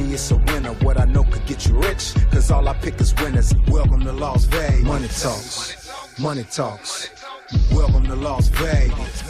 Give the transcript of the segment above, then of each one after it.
me, it's a winner. What I know could get you rich, cause all I pick is winners. Welcome to Las Vegas. Money talks, money talks. Welcome to Las Vegas.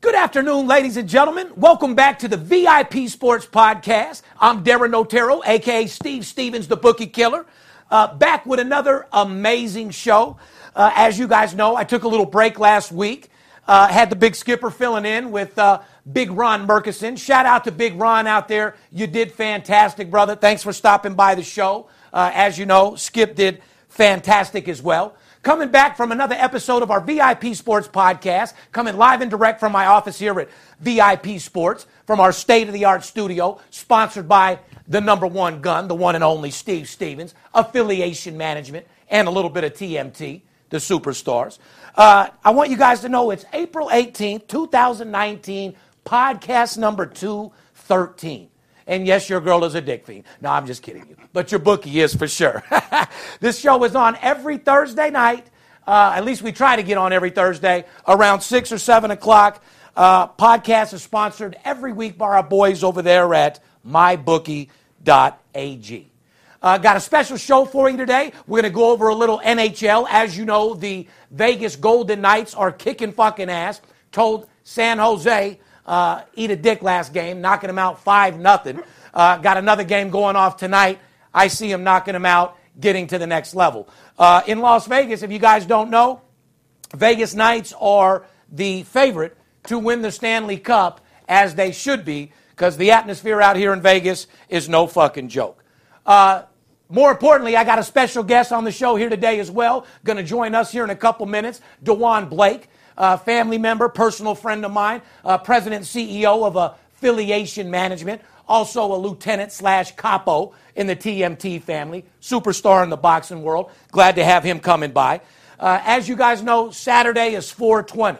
Good afternoon, ladies and gentlemen. Welcome back to the VIP Sports Podcast. I'm Darin Notaro, aka Steve Stevens, the Bookie Killer. Uh, back with another amazing show. Uh, as you guys know, I took a little break last week. Uh, had the big skipper filling in with uh, Big Ron Murkison. Shout out to Big Ron out there. You did fantastic, brother. Thanks for stopping by the show. Uh, as you know, Skip did fantastic as well. Coming back from another episode of our VIP Sports Podcast, coming live and direct from my office here at VIP Sports, from our state of the art studio, sponsored by the number one gun, the one and only Steve Stevens, affiliation management, and a little bit of TMT, the superstars. Uh, I want you guys to know it's April 18th, 2019, podcast number 213. And yes, your girl is a dick fiend. No, I'm just kidding you. But your bookie is for sure. this show is on every Thursday night. Uh, at least we try to get on every Thursday around 6 or 7 o'clock. Uh, podcast is sponsored every week by our boys over there at mybookie.ag. Uh, got a special show for you today. We're going to go over a little NHL. As you know, the Vegas Golden Knights are kicking fucking ass. Told San Jose uh, eat a dick last game, knocking him out 5 nothing. Uh, got another game going off tonight. I see him knocking him out, getting to the next level. Uh, in Las Vegas, if you guys don't know, Vegas Knights are the favorite to win the Stanley Cup, as they should be, because the atmosphere out here in Vegas is no fucking joke. Uh, more importantly, I got a special guest on the show here today as well. Going to join us here in a couple minutes, Dejaun Blake, uh, family member, personal friend of mine, uh, president CEO of Affiliation Management, also a lieutenant slash capo in the TMT family, superstar in the boxing world. Glad to have him coming by. Uh, as you guys know, Saturday is 420.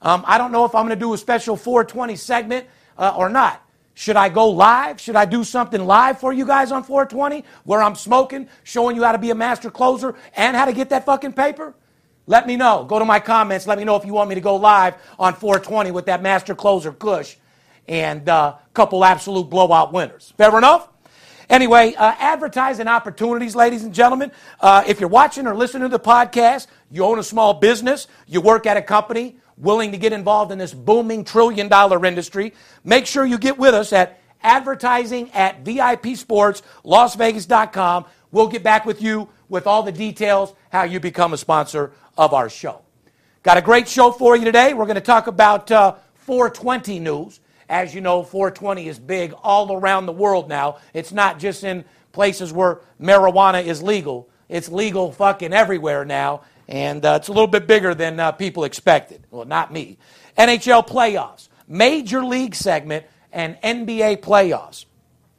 Um, I don't know if I'm going to do a special 420 segment uh, or not. Should I go live? Should I do something live for you guys on 420 where I'm smoking, showing you how to be a master closer and how to get that fucking paper? Let me know. Go to my comments. Let me know if you want me to go live on 420 with that master closer Kush and a uh, couple absolute blowout winners. Fair enough? Anyway, uh, advertising opportunities, ladies and gentlemen. Uh, if you're watching or listening to the podcast, you own a small business, you work at a company willing to get involved in this booming trillion dollar industry, make sure you get with us at advertising at VIPSportsLasVegas.com. We'll get back with you with all the details how you become a sponsor of our show. Got a great show for you today. We're going to talk about uh, 420 news. As you know, 420 is big all around the world now. It's not just in places where marijuana is legal, it's legal fucking everywhere now. And uh, it's a little bit bigger than uh, people expected. Well, not me. NHL playoffs, major league segment, and NBA playoffs.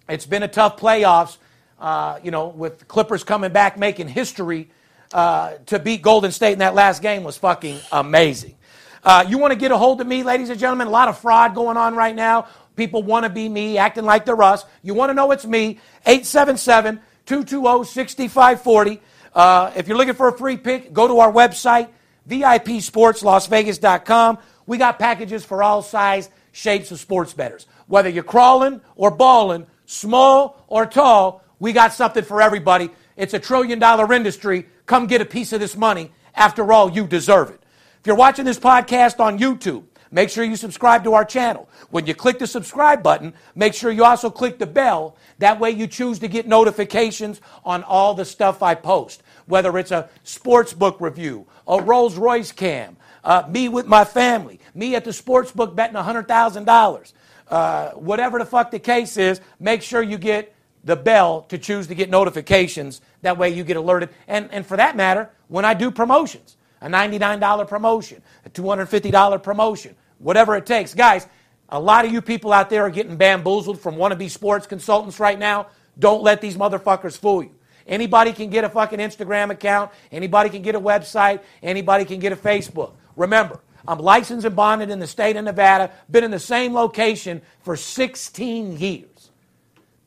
It's been a tough playoffs, uh, you know, with Clippers coming back, making history. Uh, to beat Golden State in that last game was fucking amazing. Uh, you want to get a hold of me, ladies and gentlemen? A lot of fraud going on right now. People want to be me, acting like they're us. You want to know it's me? 877 220 6540. Uh, if you're looking for a free pick, go to our website, VIPSportsLasVegas.com. We got packages for all size, shapes of sports betters. Whether you're crawling or balling, small or tall, we got something for everybody. It's a trillion dollar industry. Come get a piece of this money. After all, you deserve it. If you're watching this podcast on YouTube, make sure you subscribe to our channel. When you click the subscribe button, make sure you also click the bell. That way you choose to get notifications on all the stuff I post, whether it's a sports book review, a Rolls Royce cam, uh, me with my family, me at the sports book betting $100,000. Uh, whatever the fuck the case is, make sure you get the bell to choose to get notifications. That way you get alerted. And, and for that matter, when I do promotions, a $99 promotion, a $250 promotion, whatever it takes. Guys, a lot of you people out there are getting bamboozled from wannabe sports consultants right now. Don't let these motherfuckers fool you. Anybody can get a fucking Instagram account. Anybody can get a website. Anybody can get a Facebook. Remember, I'm licensed and bonded in the state of Nevada, been in the same location for 16 years.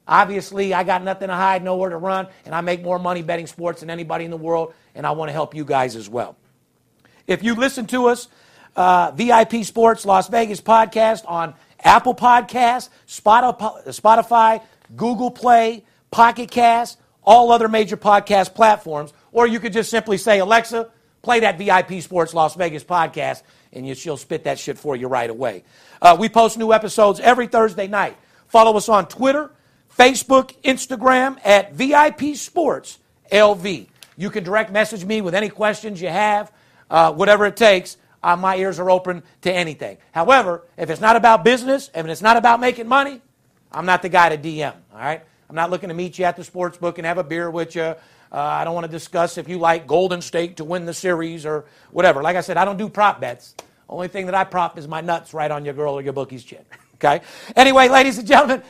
Obviously, I got nothing to hide, nowhere to run, and I make more money betting sports than anybody in the world, and I want to help you guys as well. If you listen to us, uh, VIP Sports Las Vegas podcast on Apple Podcasts, Spotify, Google Play, Pocket Cast, all other major podcast platforms, or you could just simply say, Alexa, play that VIP Sports Las Vegas podcast, and you, she'll spit that shit for you right away. Uh, we post new episodes every Thursday night. Follow us on Twitter, Facebook, Instagram at VIP Sports LV. You can direct message me with any questions you have, uh, whatever it takes. Uh, my ears are open to anything. However, if it's not about business, if it's not about making money, I'm not the guy to DM. All right. I'm not looking to meet you at the sports book and have a beer with you. Uh, I don't want to discuss if you like Golden State to win the series or whatever. Like I said, I don't do prop bets. Only thing that I prop is my nuts right on your girl or your bookie's chin. Okay? Anyway, ladies and gentlemen,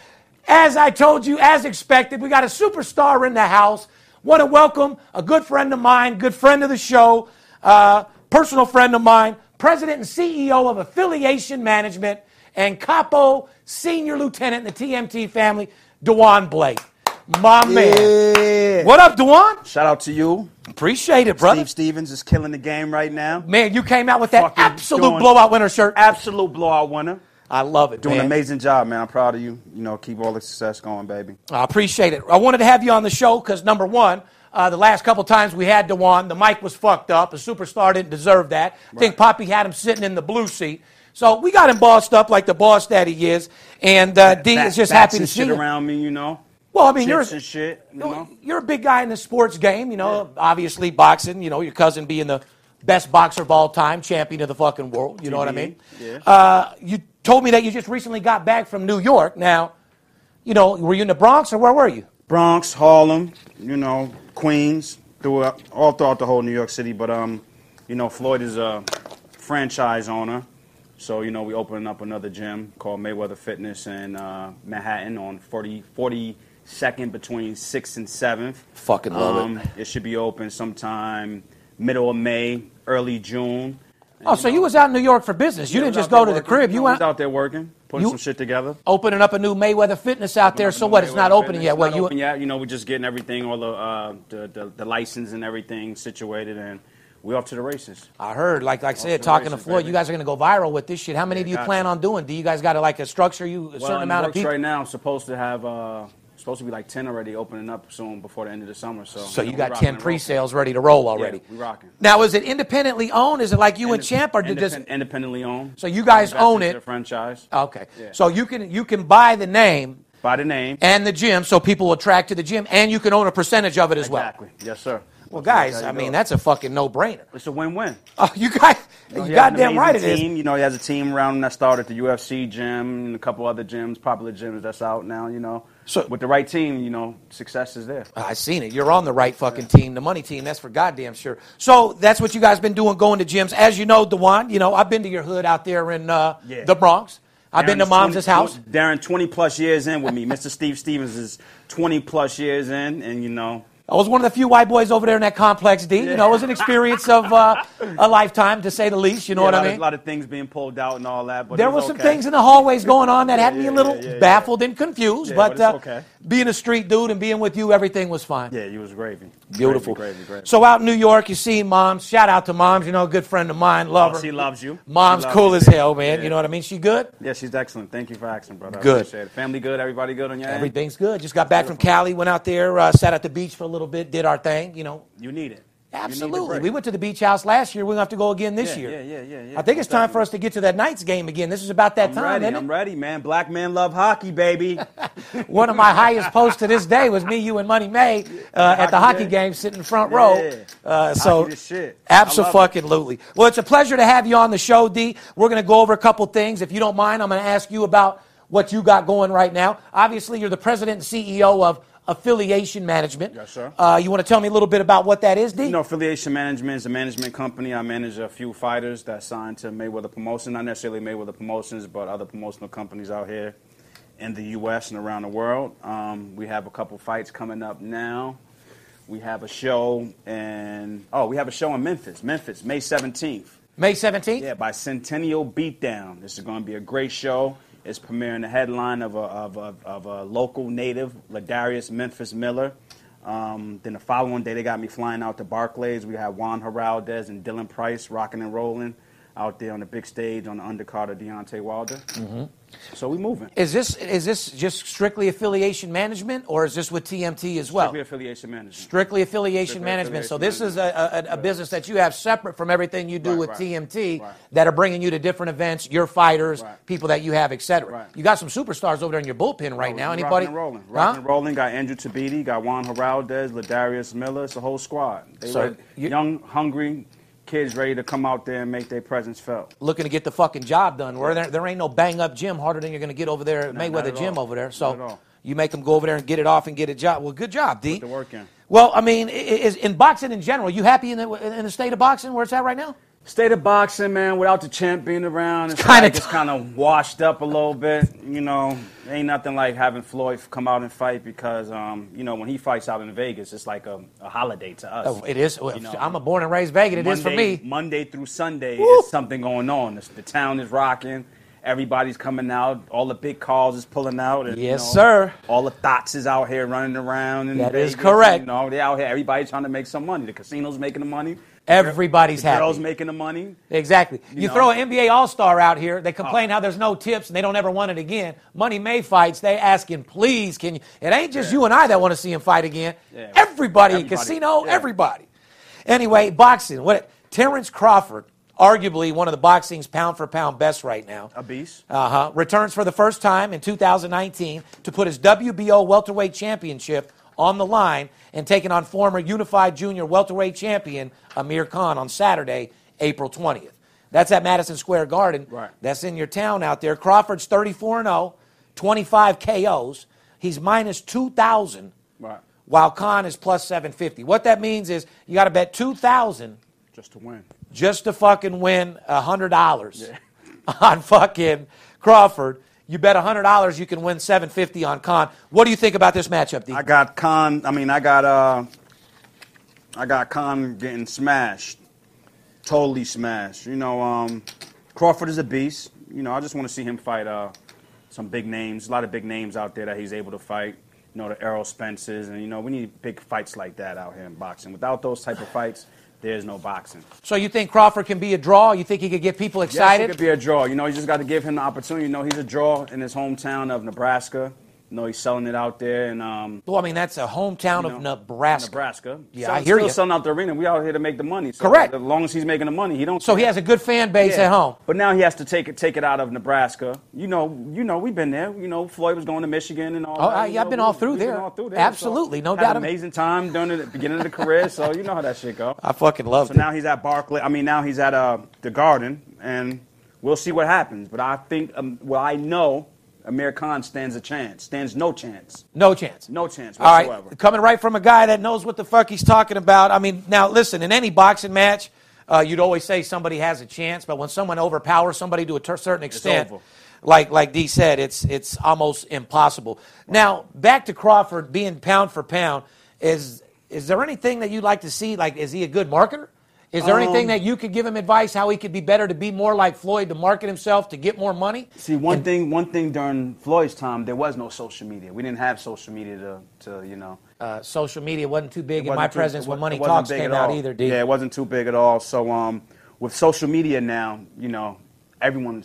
as I told you, as expected, we got a superstar in the house. Want to welcome a good friend of mine, good friend of the show, uh, personal friend of mine, president and CEO of Affiliation Management and Capo Senior Lieutenant in the TMT family, Dejaun Blake. My man. What up, Dejaun? Shout out to you. Appreciate it, brother. Steve Stevens is killing the game right now. Man, you came out with that Fucking absolute doing- blowout winner shirt. Absolute blowout winner. I love it, Doing man. an amazing job, man. I'm proud of you. You know, keep all the success going, baby. I appreciate it. I wanted to have you on the show because number one, uh, the last couple times we had Dejaun, the mic was fucked up. A superstar didn't deserve that. I think Poppy had him sitting in the blue seat. So we got him bossed up like the boss that he is. And uh, D is just happy to see shit you. around me, you know. Well, I mean, you're shit, you know. you're a big guy in the sports game. You know, obviously boxing. You know, your cousin being the best boxer of all time, champion of the fucking world. You know what I mean? Yeah. Uh, you told me that you just recently got back from New York. Now, you know, were you in the Bronx or where were you? Bronx, Harlem, you know, Queens, throughout, all throughout the whole New York City. But um, you know, Floyd is a franchise owner, so you know we opening up another gym called Mayweather Fitness in uh, Manhattan on 40, 42nd between Sixth and Seventh. Fucking love um, it. should be open sometime middle of May, early June. Oh, so you was out in New York for business. You didn't just go to the working. crib. No, You I went was out there working, putting You- some shit together. opening up a new Mayweather Fitness out there. So what? It's not Mayweather open Fitness. yet. It's What you? open yet. You know, we're just getting everything, all the, uh, the, the the license and everything situated, and we're off to the races. I heard, like like I said, talking to Floyd, baby. you guys are going to go viral with this shit. How many Yeah, do you plan on doing? Do you guys got to like a structure you a Well, certain in amount the of works people? right now. I'm supposed to have uh, supposed to be like ten already opening up soon before the end of the summer. So So you know, got ten pre-sales ready to roll already. Yeah, we rocking. Now, is it independently owned? Is it like you and Champ, or did this? independently owned? So you guys own it. The franchise. Okay, Yeah. so you can you can buy the name By the name. and the gym, so people will attract to the gym, and you can own a percentage of it as well. Exactly. Yes, sir. Well, guys, I mean that's a fucking no-brainer. it's a win-win. Oh, you guys, You know, you he has an goddamn right it is. You know, he has a team around him that started the UFC gym and a couple other gyms, popular gyms that's out now. You know, So- with the right team, you know, success is there. I seen it. You're on the right fucking team, the money team. That's for goddamn sure. So that's what you guys been doing, going to gyms. As you know, Dejaun, you know I've been to your hood out there in uh, Yeah. the Bronx. I've been to Mom's 20 house. Darin, 20 plus years in with me. Mr. Steve Stevens is 20 plus years in, and you know, I was one of the few white boys over there in that complex, D. You know, it was an experience of uh, a lifetime, to say the least. You know yeah, what a I mean? of, lot of things being pulled out and all that. But there were was some okay. things in the hallways going on that had me a little yeah, yeah, yeah. baffled and confused, Yeah, but, but uh, okay. being a street dude and being with you, everything was fine. Yeah, you was gravy. Beautiful. Gravy, gravy, gravy. So out in New York, you see moms. Shout out to moms. You know, a good friend of mine. Love Oh, her. she loves you. Mom's loves cool you. as hell, man. Yeah. You know what I mean? She good? Yeah, she's excellent. Thank you for asking, brother. I Good. appreciate it. Family good. Everybody good on your end? Everything's good. Just got back from Cali. Went out there, uh, sat at the beach for a little bit, did our thing. You know, You need it. You need absolutely. We went to the beach house last year. We're gonna have to go again this Yeah, year. yeah, yeah, yeah, yeah. I think it's time for us to get to that Knights game again. This is about that I'm time, ready. isn't I'm ready, man. Black men love hockey, baby. One of my highest posts to this day was me, you, and Money May uh, at the Hockey game. sitting front row. Yeah. Uh, so, Hockey the shit. I love it. absolutely. Well, it's a pleasure to have you on the show, D. We're going to go over a couple things. If you don't mind, I'm going to ask you about what you got going right now. Obviously, you're the president and CEO of Affiliation Management. Yes, sir. Uh, you want to tell me a little bit about what that is, D? You know, affiliation management is a management company. I manage a few fighters that signed to Mayweather Promotions, not necessarily Mayweather Promotions, but other promotional companies out here in the U.S. and around the world. Um, we have a couple fights coming up now. We have a show in oh, we have a show in Memphis, Memphis, May 17th. May 17th? Yeah, by Centennial Beatdown. This is going to be a great show. It's premiering the headline of a, of a, of a local native, Ladarius Memphis Miller. Um, then the following day, they got me flying out to Barclays. We have Juan Heraldez and Dylan Price rocking and rolling out there on the big stage on the undercard of Deontay Wilder. Mm-hmm. So we moving. Is this is this just strictly affiliation management, or is this with TMT as well? Strictly affiliation management. Strictly affiliation Strictly management. so affiliation this is a, a, a business that you have separate from everything you do Right, with right. TMT Right. that are bringing you to different events, your fighters, people that you have, etc. You got some superstars over there in your bullpen right now. Rocking Anybody? and rolling. Huh? Rocking and rolling. Got Andrew Tabiti, got Juan Heraldez, Ladarius Miller. It's a whole squad. They So you- young, hungry kids ready to come out there and make their presence felt. Looking to get the fucking job done. Where there, there ain't no bang up gym harder than you're going to get over there at not Mayweather at Gym all. over there. So you make them go over there and get it off and get a job. Well, good job, D. Put the work in. Well, I mean, is in boxing in general, you happy in the in the state of boxing where it's at right now? State of boxing, man, without the champ being around, it's, kinda like kind of washed up a little bit. You know, ain't nothing like having Floyd come out and fight because, um, you know, when he fights out in Vegas, it's like a, a holiday to us. Oh, it is. You know, I'm a born and raised Vegas. It is for me. Monday through Sunday, Woo. there's something going on. The, the town is rocking. Everybody's coming out. All the big cars is pulling out. And, you Yes, know, sir. All the thoughts is out here running around. In That is Vegas, correct. You know, they out here. Everybody's trying to make some money. The casino's making the money. Everybody's the happy. Girls making the money. Exactly. You, know. throw an NBA All Star out here, they complain Oh. how there's no tips and they don't ever want it again. Money May fights, they asking, please, can you? It ain't just you and I that want to see him fight again. Yeah. Everybody, in Everybody. casino, Yeah. everybody. Anyway, boxing. What? Terrence Crawford, arguably one of the boxing's pound for pound best right now. A beast. Uh huh. Returns for the first time in 2019 to put his WBO welterweight championship on the line and taking on former unified junior welterweight champion Amir Khan on Saturday, April 20th. That's at Madison Square Garden. Right. That's in your town out there. Crawford's 34 0, 25 KOs. He's minus 2,000, Right. while Khan is plus 750. What that means is you got to bet 2,000 Just to win. just to fucking win $100 on fucking Crawford. You bet $100 you can win 750 on Khan. What do you think about this matchup, D? I got Khan. I mean, I got uh, I got Khan getting smashed, totally smashed. You know, um, Crawford is a beast. You know, I just want to see him fight uh, some big names. A lot of big names out there that he's able to fight. You know, the Errol Spences, and you know, we need big fights like that out here in boxing. Without those type of fights, there's no boxing. so you think Crawford can be a draw? You think he could get people excited? Yes, it could be a draw. You know, you just got to give him the opportunity. You know, he's a draw in his hometown of Nebraska. You know, he's selling it out there, and um, well, I mean, that's a hometown you of Nebraska. Nebraska. Yeah, Sell- I hear still you. selling out the arena. We out here to make the money. So Correct. As long as he's making the money, he don't. So he has a good fan base Yeah. at home. But now he has to take it take it out of Nebraska. You know, you know, we've been there. You know, Floyd was going to Michigan and all. Oh, that. You yeah, I've been we- all through there. All through there. Absolutely, So no had doubt An about it. amazing time during the beginning of the career. So you know how that shit go. I fucking love it. So it. now he's at Barclay. I mean, now he's at uh, the Garden, and we'll see what happens. But I think, um, well, I know Amir Khan stands a chance. Stands no chance. No chance. No chance whatsoever. All right, coming right from a guy that knows what the fuck he's talking about. I mean, now listen, in any boxing match, uh, you'd always say somebody has a chance, but when someone overpowers somebody to a ter- certain extent, like like D said, it's it's almost impossible. Now back to Crawford being pound for pound. Is is there anything that you'd like to see? Like, is he a good marketer? Is there anything Um, that you could give him advice how he could be better to be more like Floyd to market himself to get more money? See, one thing, one thing during Floyd's time, there was no social media. We didn't have social media to, to you know. Uh, social media wasn't too big in wasn't my too- presence when Money Talks came out either, D. Yeah, it wasn't too big at all. So um, with social media now, you know, everyone,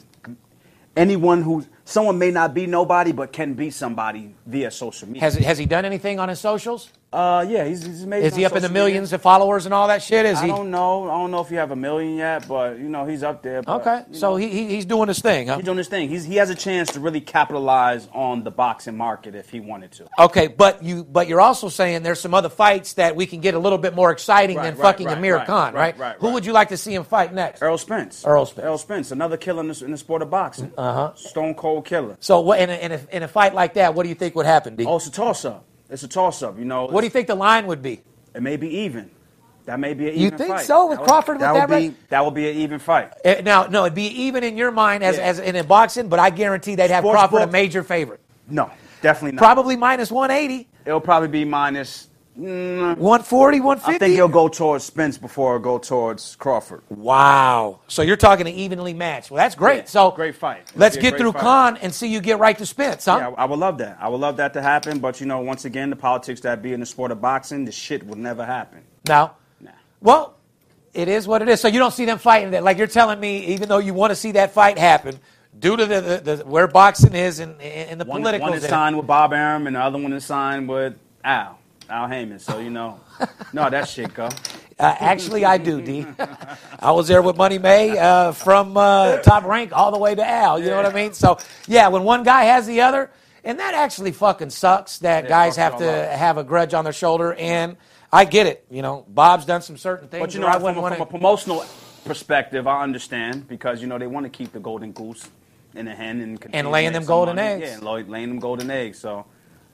anyone who, someone may not be nobody, but can be somebody via social media. Has, has he done anything on his socials? uh, yeah, he's, he's made. Is he up in the social media. millions of followers and all that shit? Is I he? don't know. I don't know if you have a million yet, but you know he's up there. But, Okay, so know, he, he he's doing his thing, huh? he's doing his thing. He's, he has a chance to really capitalize on the boxing market if he wanted to. Okay, but you but you're also saying there's some other fights that we can get a little bit more exciting Right, than right, fucking right, Amir Khan, right? right, right, Who would you like to see him fight next? Errol Spence. Errol Spence. Errol Spence, another killer in the, in the sport of boxing. Uh huh. Stone cold killer. So what in a, in, a, in a fight like that, what do you think would happen, D? Oh, it's a toss up. It's a toss up. You know. what do you think the line would be? It may be even. That may be an You even think fight. so, with That would- Crawford with that that would be that would be an even fight. Uh, now, no, it'd be even in your mind as, Yeah. as in, in boxing, but I guarantee they'd have Sports Crawford a major favorite. No, definitely not. Probably minus 180, It'll probably be minus. Mm, 140, I think he'll go towards Spence before it'll go towards Crawford. Wow. So you're talking an evenly matched. Well, that's great. Yeah, so great fight. It'll Let's get through fight. Khan and see you get right to Spence, huh? Yeah, I would love that. I would love that to happen, but you know, once again, the politics that be in the sport of boxing, the shit will never happen. No. Nah. Well, it is what it is. So you don't see them fighting that. Like you're telling me, even though you want to see that fight happen, due to the, the, the where boxing is and, and the One, political. one is signed with Bob Arum, and the other one is signed with Al, Al Haymon. So you know, no, that shit go. Uh, actually, I do, D. I was there with Money May uh, from uh, top rank all the way to Al. You know what I mean? So, yeah, when one guy has the other, and that actually fucking sucks that Yeah, guys have to up. have a grudge on their shoulder. And I get it. You know, Bob's done some certain things. But you know, I from, wouldn't wanna- from a promotional perspective, I understand because you know they want to keep the golden goose in the hen and to laying them golden money. eggs. Yeah, and laying them golden eggs. So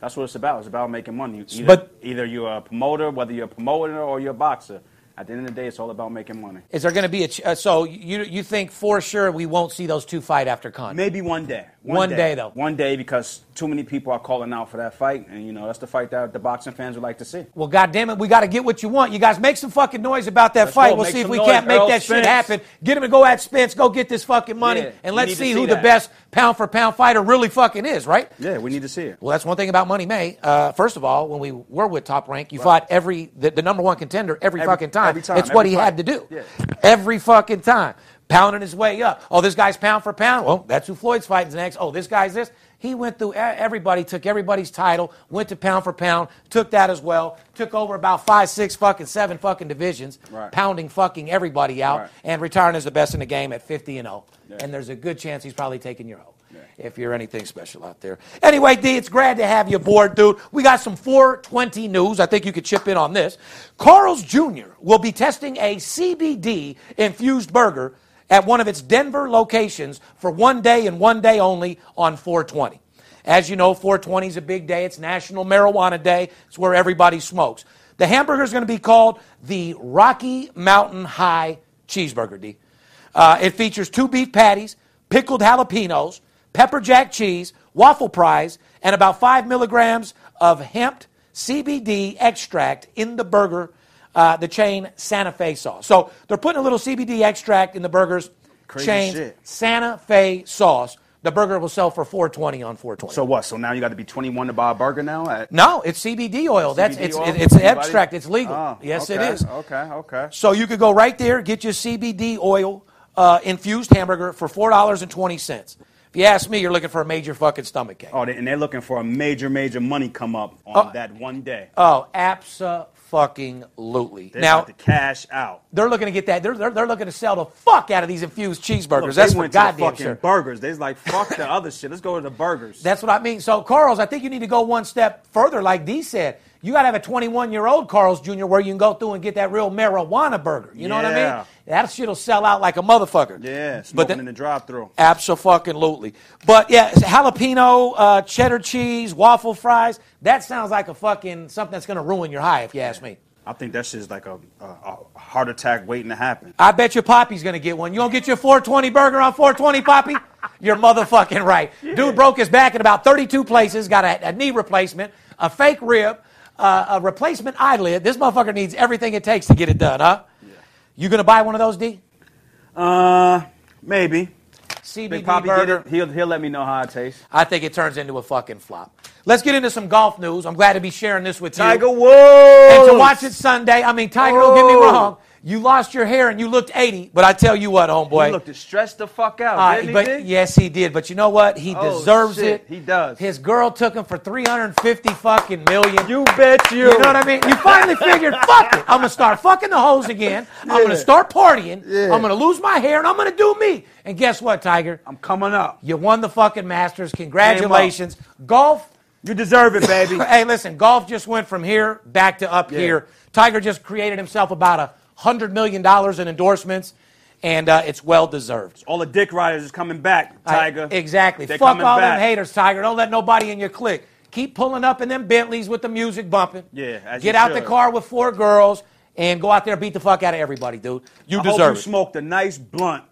that's what it's about. It's about making money. Either, But- either you're a promoter, whether you're a promoter or you're a boxer. At the end of the day, it's all about making money. Is there going to be a ch- uh, so you you think for sure we won't see those two fight after Khan? Maybe one day. One day, though. One day because too many people are calling out for that fight, and you know that's the fight that the boxing fans would like to see. Well, goddamn it, we got to get what you want. You guys make some fucking noise about that Let's fight. go. We'll Make see if we noise, can't make Earl that shit happen. Get him to go at Spence. Go get this fucking money, Yeah, and let's see see who the best pound for pound fighter really fucking is. Right? Yeah, we need to see it. Well, that's one thing about Money May. Uh, first of all, when we were with Top Rank, you fought every the, the number one contender every, Every- fucking time. every time, It's what every he fight. had to do. Yeah. Every fucking time, pounding his way up. Oh, this guy's pound for pound. Well, that's who Floyd's fighting next. Oh, this guy's this. He went through everybody, took everybody's title, went to pound for pound, took that as well, took over about five, six, fucking seven fucking divisions, Right. pounding fucking everybody out, Right. and retiring as the best in the game at 50 and 0. Yeah. And there's a good chance he's probably taking your hoe if you're anything special out there. Anyway, D, it's glad to have you aboard, dude. We got some 420 news. I think you could chip in on this. Carl's Jr. will be testing a CBD infused burger at one of its Denver locations for one day and one day only on 420. As you know, 420 is a big day. It's National Marijuana Day. It's where everybody smokes. The hamburger is going to be called the Rocky Mountain High Cheeseburger, D. Uh, it features two beef patties, pickled jalapenos, pepper jack cheese, waffle fries, and about five milligrams of hemp CBD extract in the burger, uh, the chain Santa Fe sauce. So they're putting a little CBD extract in the burgers, Crazy chain shit. Santa Fe sauce. The burger will sell for 420 on 420. So what? So now you got to be 21 to buy a burger now? At no, it's CBD oil. That's it's oil? it's an extract. It's legal. Oh, yes, okay, it is. Okay, okay. So you could go right there, get your CBD oil uh, infused hamburger for four dollars and twenty cents. If you ask me, you're looking for a major fucking stomach ache. Oh, and they're looking for a major, major money come up on Oh. that one day. Oh, absolutely. They're now about to cash out. they're looking to get that. They're, they're, they're looking to sell the fuck out of these infused cheeseburgers. Look, That's they for went to the goddamn fucking sure. burgers. They's like, fuck the other shit. Let's go to the burgers. That's what I mean. So, Carl's, I think you need to go one step further, like Dee said. You got to have a 21 year old Carl's Jr. where you can go through and get that real marijuana burger. You know what I mean? That shit'll sell out like a motherfucker. yeah, but smoking then, in the drive-through. Absolutely. But yeah, jalapeno, uh, cheddar cheese, waffle fries. That sounds like a fucking something that's going to ruin your high, if you ask me. I think that shit's like a, a, a heart attack waiting to happen. I bet your Poppy's going to get one. You to get your 420 burger on 420, Poppy? You're motherfucking right. Dude broke his back in about 32 places, got a, a knee replacement, a fake rib, uh, a replacement eyelid. This motherfucker needs everything it takes to get it done, huh? You going to buy one of those, D? Uh, maybe. CBD Big Poppy burger. He'll, he'll let me know how it tastes. I think it turns into a fucking flop. Let's get into some golf news. I'm glad to be sharing this with you. Tiger Woods! And to watch it Sunday, I mean, Tiger, don't get me wrong. You lost your hair and you looked 80, but I tell you what, homeboy. He looked stressed the fuck out, Uh, didn't but Dick? yes, he did. But you know what? He Oh, deserves shit. it. He does. His girl took him for 350 fucking million. You bet you. You know what I mean? You finally figured, fuck it. I'm gonna start fucking the hoes again. I'm gonna start partying. Yeah. I'm gonna lose my hair and I'm gonna do me. And guess what, Tiger? I'm coming up. You won the fucking Masters. Congratulations. Golf You deserve it, baby. hey, listen, golf just went from here back to up Yeah. here. Tiger just created himself about a hundred million dollars in endorsements, and uh, it's well deserved. All the dick riders is coming back, Tiger. I- exactly. They're Fuck all back. them haters, Tiger. Don't let nobody in your clique. Keep pulling up in them Bentleys with the music bumping. Yeah, as Get out the car with four girls and go out there and beat the fuck out of everybody, dude. You I hope deserve you it. smoked a nice blunt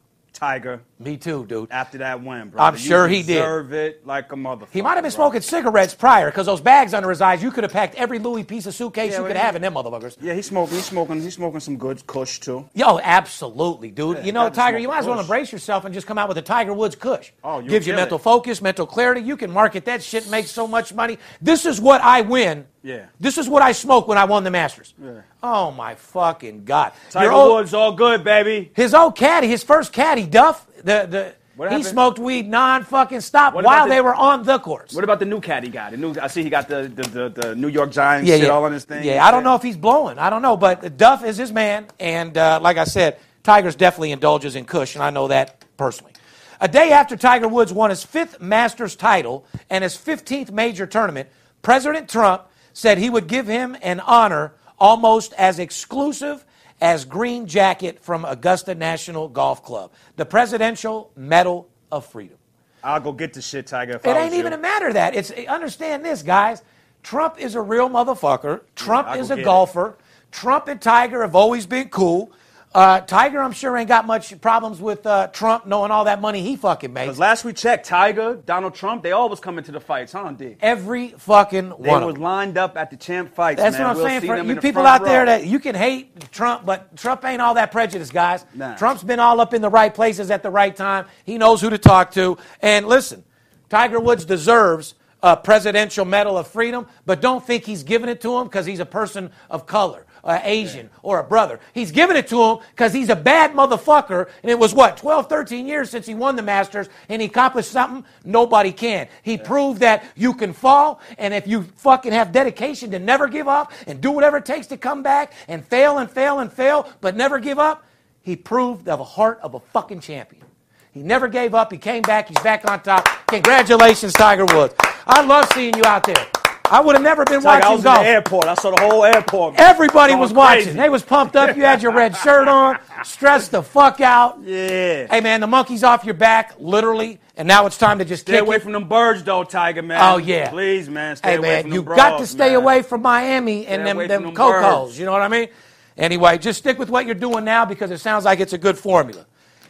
Tiger Me too, dude. after that win, bro. I'm sure he did. Deserve it like a motherfucker. He might have been bro. smoking cigarettes prior because those bags under his eyes, you could have packed every Louis piece of suitcase Yeah, you well, could have in them motherfuckers. Yeah, he's smoking. He's smoking. He's smoking some good Kush too. Yo, absolutely, dude. Yeah, you know, Tiger, you might as well Kush. embrace yourself and just come out with a Tiger Woods Kush. Oh, you'll Gives you mental it. focus, mental clarity. You can market that shit, make so much money. This is what I win. Yeah. This is what I smoked when I won the Masters. Yeah. Oh my fucking god. Tiger Your old- Woods, all good, baby. His old caddy, his first caddy, Fluff, the the What he happened? smoked weed non fucking stop What while the- they were on the course. What about the new caddy got? The new, I see he got the the, the, the New York Giants yeah, shit yeah. all on his thing. Yeah, I don't know if he's blowing. I don't know, but Fluff is his man, and uh, like I said, Tiger's definitely indulges in Kush, and I know that personally. A day after Tiger Woods won his fifth Masters title and his 15th major tournament, President Trump said he would give him an honor almost as exclusive as green jacket from Augusta National Golf Club, the Presidential Medal of Freedom. I'll go get the shit, Tiger. It ain't you. even a matter of that. It's understand this, guys. Trump is a real motherfucker. Trump I is a get it. golfer. Trump and Tiger have always been cool. Uh, Tiger, I'm sure, ain't got much problems with uh, Trump knowing all that money he fucking makes. Because last we checked, Tiger, Donald Trump, they all was coming to the fights, huh, D? Every fucking They one. of was lined up at the champ fights, That's man. what I'm We'll saying for you the people out there that you can hate Trump, but Trump ain't all that prejudiced, guys. Nah. Trump's been all up in the right places at the right time. He knows who to talk to. And listen, Tiger Woods deserves a Presidential Medal of Freedom, but don't think he's giving it to him because he's a person of color. Uh, Asian or a brother. He's giving it to him because he's a bad motherfucker. And it was what, 12, 13 years since he won the Masters and he accomplished something nobody can. He proved that you can fall, and if you fucking have dedication to never give up and do whatever it takes to come back and fail and fail and fail, but never give up, he proved of a heart of a fucking champion. He never gave up. He came back. He's back on top. Congratulations, Tiger Woods. I love seeing you out there. I would have never been Tiger, I was golf. in the airport. I saw the whole airport. Everybody was watching. crazy. They was pumped up. You had your red shirt on, stressed the fuck out. Yeah. Hey man, the monkey's off your back, literally, and now it's time to just Stay away it. from them birds, though, Tiger, man. Oh yeah. Please, man. Stay hey away man, from you them got to stay man. away from Miami and Stay them them them cocos. You know what I mean? Anyway, just stick with what you're doing now because it sounds like it's a good formula.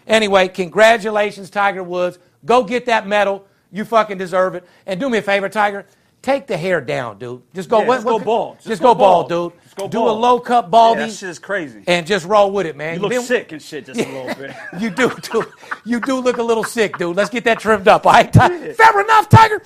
Anyway, congratulations, Tiger Woods. Go get that medal. You fucking deserve it. And do me a favor, Tiger. Take the hair down, dude. Just go. Yeah, what- just what- go bald. Just, Just go, go bald, bald. dude. Just go do a low cut Yeah, baldy that shit is crazy. and just roll with it, man. You look been- sick and shit just a little bit. you do, do, you do look a little sick, dude. Let's get that trimmed up. All right, Ti- fair enough, Tiger.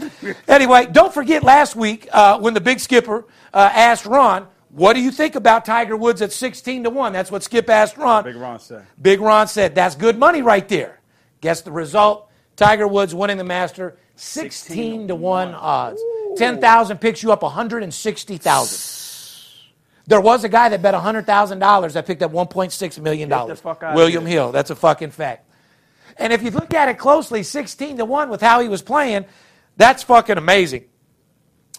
Anyway, don't forget last week uh, when the big skipper uh, asked Ron, "What do you think about Tiger Woods at 16 to one?" That's what Skip asked Ron. Big Ron said. Big Ron said, "That's good money right there." Guess the result: Tiger Woods winning the Master, 16 to one odds. 10,000 picks you up 160,000. There was a guy that bet $100,000 that picked up $1.6 million. Get the fuck outta William. Hill. That's a fucking fact. And if you look at it closely, 16 to 1 with how he was playing, that's fucking amazing.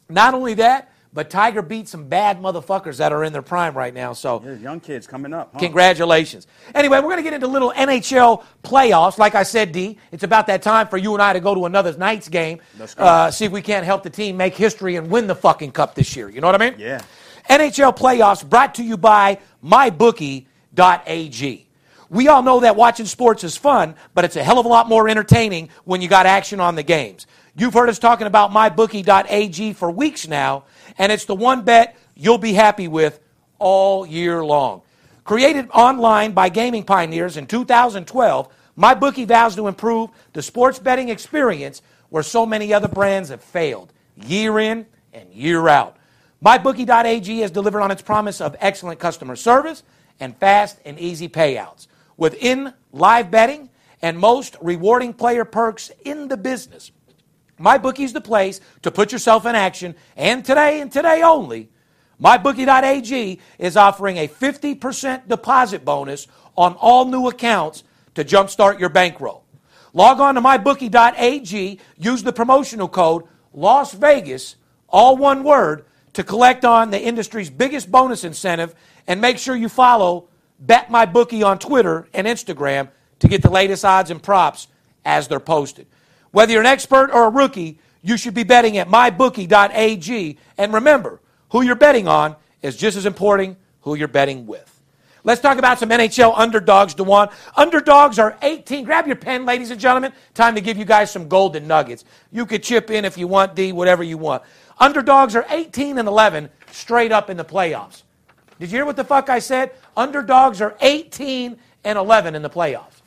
Not only that, but Tiger beat some bad motherfuckers that are in their prime right now. So Yeah, young kids coming up. Huh? Congratulations. Anyway, we're going to get into little NHL playoffs. Like I said, D, it's about that time for you and I to go to another Knights game. Let's go. Uh, see if we can't help the team make history and win the fucking cup this year. You know what I mean? Yeah. NHL playoffs brought to you by MyBookie.ag. We all know that watching sports is fun, but it's a hell of a lot more entertaining when you got action on the games. You've heard us talking about MyBookie.ag for weeks now, and it's the one bet you'll be happy with all year long. Created online by gaming pioneers in 2012, MyBookie vows to improve the sports betting experience where so many other brands have failed, year in and year out. MyBookie.ag has delivered on its promise of excellent customer service and fast and easy payouts. With in live betting and most rewarding player perks in the business, MyBookie's the place to put yourself in action. And today and today only, MyBookie.ag is offering a 50% deposit bonus on all new accounts to jumpstart your bankroll. Log on to MyBookie.ag, use the promotional code Las Vegas, all one word, to collect on the industry's biggest bonus incentive, and make sure you follow Bet My Bookie on Twitter and Instagram to get the latest odds and props as they're posted. Whether you're an expert or a rookie, you should be betting at mybookie.ag. And remember, who you're betting on is just as important who you're betting with. Let's talk about some NHL underdogs, Dejaun. Underdogs are 18. Grab your pen, ladies and gentlemen. Time to give you guys some golden nuggets. You could chip in if you want, D, whatever you want. Underdogs are 18 and 11 straight up in the playoffs. Did you hear what the fuck I said? Underdogs are 18 and 11 in the playoffs.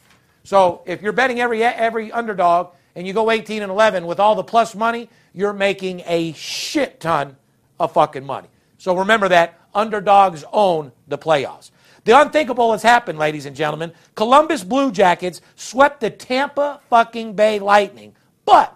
So if you're betting every every underdog and you go 18 and 11 with all the plus money, you're making a shit ton of fucking money. So remember that underdogs own the playoffs. The unthinkable has happened, ladies and gentlemen. Columbus Blue Jackets swept the Tampa fucking Bay Lightning, but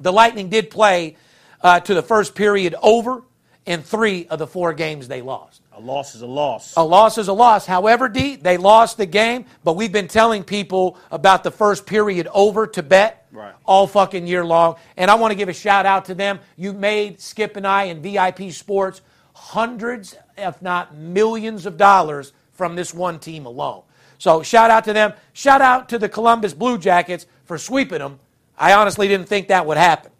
the Lightning did play uh, to the first period over in three of the four games they lost. A loss is a loss. A loss is a loss. However, D, they lost the game, but we've been telling people about the first period over to bet Right. all fucking year long. And I want to give a shout out to them. You made Skip and I and VIP Sports hundreds, if not millions of dollars from this one team alone. So shout out to them. Shout out to the Columbus Blue Jackets for sweeping them. I honestly didn't think that would happen.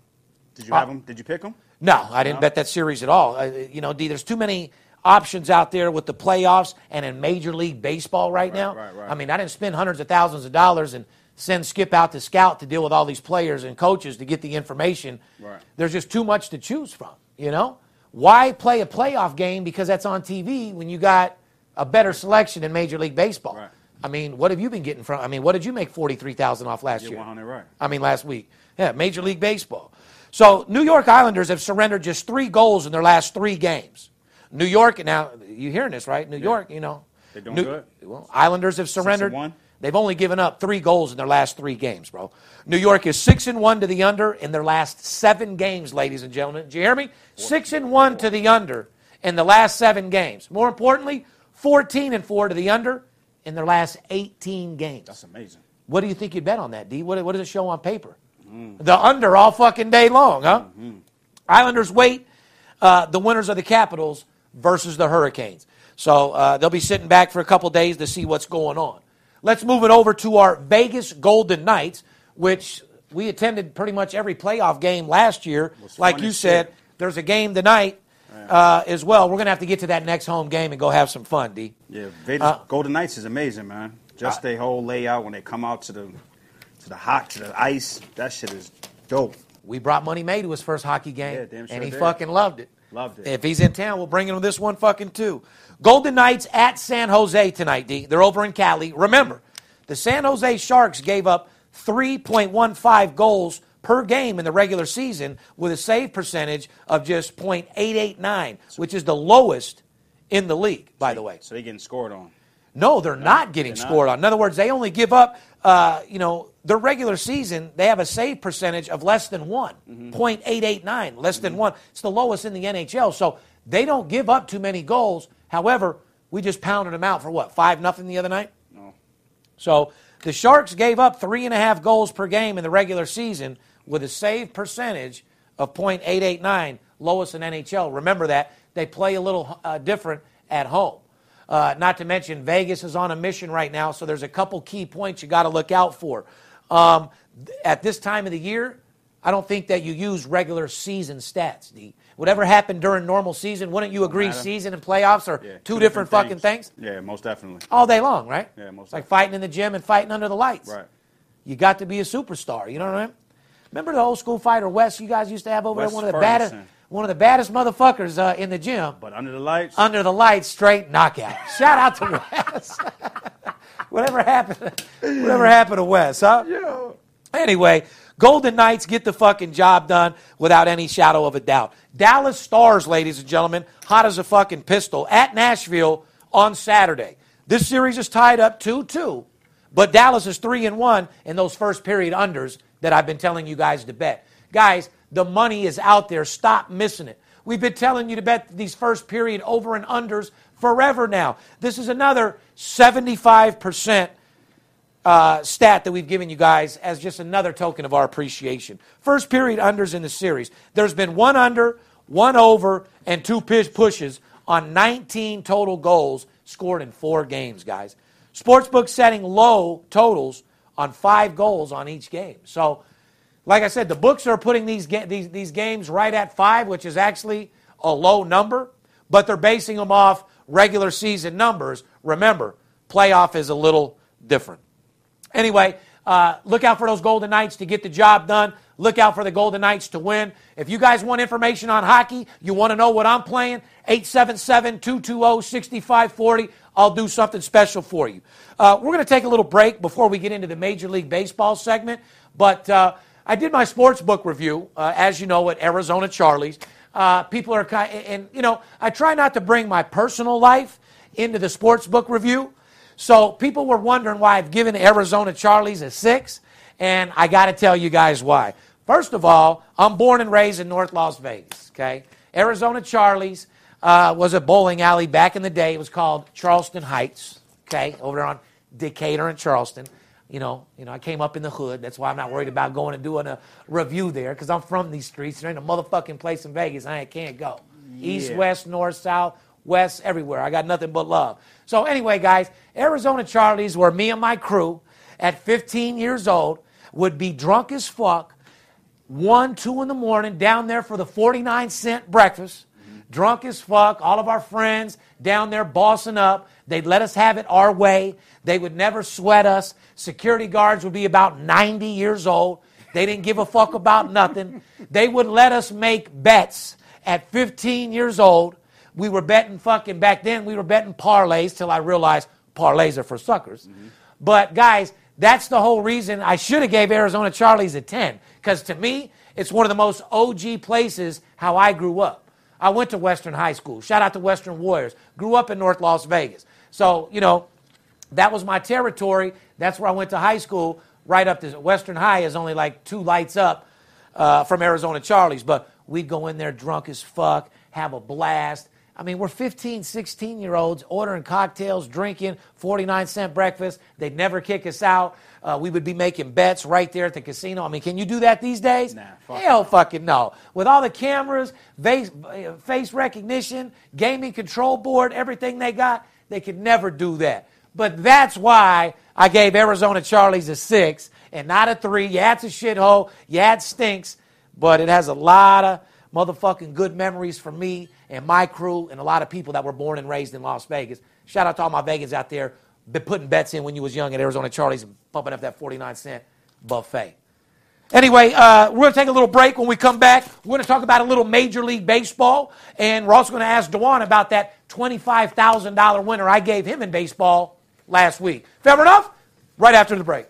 Did you have them? Did you pick them? No, I didn't bet that series at all. Uh, you know, D, there's too many options out there with the playoffs and in Major League Baseball right, now. right, right. I mean, I didn't spend hundreds of thousands of dollars and send Skip out to scout to deal with all these players and coaches to get the information. Right. There's just too much to choose from, you know? Why play a playoff game because that's on TV when you got a better selection in Major League Baseball? Right. I mean, what have you been getting from? I mean, what did you make 43,000 off last You're year? 100 right. I mean, last week. Yeah, Major League Baseball. So, New York Islanders have surrendered just three goals in their last three games. New York, now, you hearing this, right? New York, you know. They doing New- good? Well, Islanders have surrendered. one? They've only given up three goals in their last three games, bro. New York is six and one to the under in their last seven games, ladies and gentlemen. Did you hear me? Six and one to the under in the last seven games. More importantly, 14 and four to the under in their last 18 games. That's amazing. What do you think you'd bet on that, D? What, what does it show on paper? The under all fucking day long, huh? Islanders wait uh, the winners of the Capitals versus the Hurricanes. So uh, they'll be sitting back for a couple days to see what's going on. Let's move it over to our Vegas Golden Knights, which we attended pretty much every playoff game last year. Like you said, shit. there's a game tonight uh, as well. We're going to have to get to that next home game and go have some fun, D. Yeah, Vegas Uh, Golden Knights is amazing, man. Just their whole layout when they come out to the to the hot to the ice. That shit is dope. We brought Money May to his first hockey game, Yeah, sure and he did. fucking loved it. Loved it. If he's in town, we'll bring him this one fucking too. Golden Knights at San Jose tonight, D. They're over in Cali. Remember, the San Jose Sharks gave up 3.15 goals per game in the regular season with a save percentage of just .889, which is the lowest in the league, by the way. So they're getting scored on. No, they're not getting they're not. scored on. In other words, they only give up, uh, you know, their regular season, they have a save percentage of less than one, Mm-hmm. 0.889, less than one. It's the lowest in the NHL. So they don't give up too many goals. However, we just pounded them out for what, 5 nothing the other night? No. So the Sharks gave up three and a half goals per game in the regular season with a save percentage of .889, lowest in NHL. Remember that. They play a little uh, different at home. Uh, not to mention, Vegas is on a mission right now, so there's a couple key points you got to look out for. Um, th- at this time of the year, I don't think that you use regular season stats. D. Whatever happened during normal season, wouldn't you agree? matter. Season and playoffs are Yeah, two, different, fucking things Yeah, most definitely. all day long, right? Yeah, most like fighting in the gym and fighting under the lights. Right. You got to be a superstar. You know what I mean? Remember the old school fighter Wes you guys used to have over Wes there? One of the Ferguson. baddest, one of the baddest motherfuckers uh, in the gym. But under the lights, Under the lights, straight knockout. Shout out to Wes. whatever happened? Whatever happened to Wes? Huh? Yeah. Anyway, Golden Knights get the fucking job done without any shadow of a doubt. Dallas Stars, ladies and gentlemen, hot as a fucking pistol at Nashville on Saturday. This series is tied up 2 2, but Dallas is 3 and 1 in those first period unders that I've been telling you guys to bet. Guys, the money is out there. Stop missing it. We've been telling you to bet these first period over and unders forever now. This is another 75% uh, stat that we've given you guys as just another token of our appreciation. First period unders in the series. There's been one under, one over, and two push pushes on 19 total goals scored in four games, guys. Sportsbook setting low totals on five goals on each game. So, like I said, the books are putting these, ga- these, these games right at five, which is actually a low number, but they're basing them off regular season numbers. Remember, playoff is a little different. Anyway, uh, look out for those Golden Knights to get the job done. Look out for the Golden Knights to win. If you guys want information on hockey, you want to know what I'm playing, 877 220 6540. I'll do something special for you. Uh, we're going to take a little break before we get into the Major League Baseball segment, but uh, I did my sports book review, uh, as you know, at Arizona Charlie's. Uh, people are kind, and you know, I try not to bring my personal life into the sports book review. So people were wondering why I've given Arizona Charlie's a six, and I got to tell you guys why. First of all, I'm born and raised in North Las Vegas. Okay, Arizona Charlie's uh, was a bowling alley back in the day. It was called Charleston Heights. Okay, over there on Decatur and Charleston. You know, you know, I came up in the hood. That's why I'm not worried about going and doing a review there because I'm from these streets. There ain't a motherfucking place in Vegas I can't go. East, west, north, south, west, everywhere. I got nothing but love. So anyway, guys, Arizona Charlie's where me and my crew at 15 years old would be drunk as fuck, one, two in the morning, down there for the 49 cent breakfast, drunk as fuck, all of our friends down there bossing up. They'd let us have it our way. They would never sweat us. Security guards would be about 90 years old. They didn't give a fuck about nothing. They would let us make bets at 15 years old. We were betting fucking back then, we were betting parlays till I realized parlays are for suckers. Mm-hmm. But guys, that's the whole reason I should have gave Arizona Charlie's a 10 because to me, it's one of the most OG places how I grew up. I went to Western High School. Shout out to Western Warriors. Grew up in North Las Vegas. So, you know, that was my territory. That's where I went to high school. Right up to Western High is only like two lights up uh, from Arizona Charlie's. But we'd go in there drunk as fuck, have a blast. I mean, we're 15, 16 year olds ordering cocktails, drinking, 49 cent breakfast. They'd never kick us out. Uh, we would be making bets right there at the casino. I mean, can you do that these days? Nah, fuck Hell fucking no. With all the cameras, face, uh, face recognition, gaming control board, everything they got, they could never do that. But that's why I gave Arizona Charlie's a six and not a three. Yeah, it's a shithole. Yeah, it stinks. But it has a lot of motherfucking good memories for me and my crew and a lot of people that were born and raised in Las Vegas. Shout out to all my Vegans out there been putting bets in when you was young at Arizona Charlie's and pumping up that 49 cent buffet. Anyway, uh, we're going to take a little break. When we come back, we're going to talk about a little Major League Baseball, and we're also going to ask Dejaun about that $25,000 winner I gave him in baseball last week. Fair enough? Right after the break.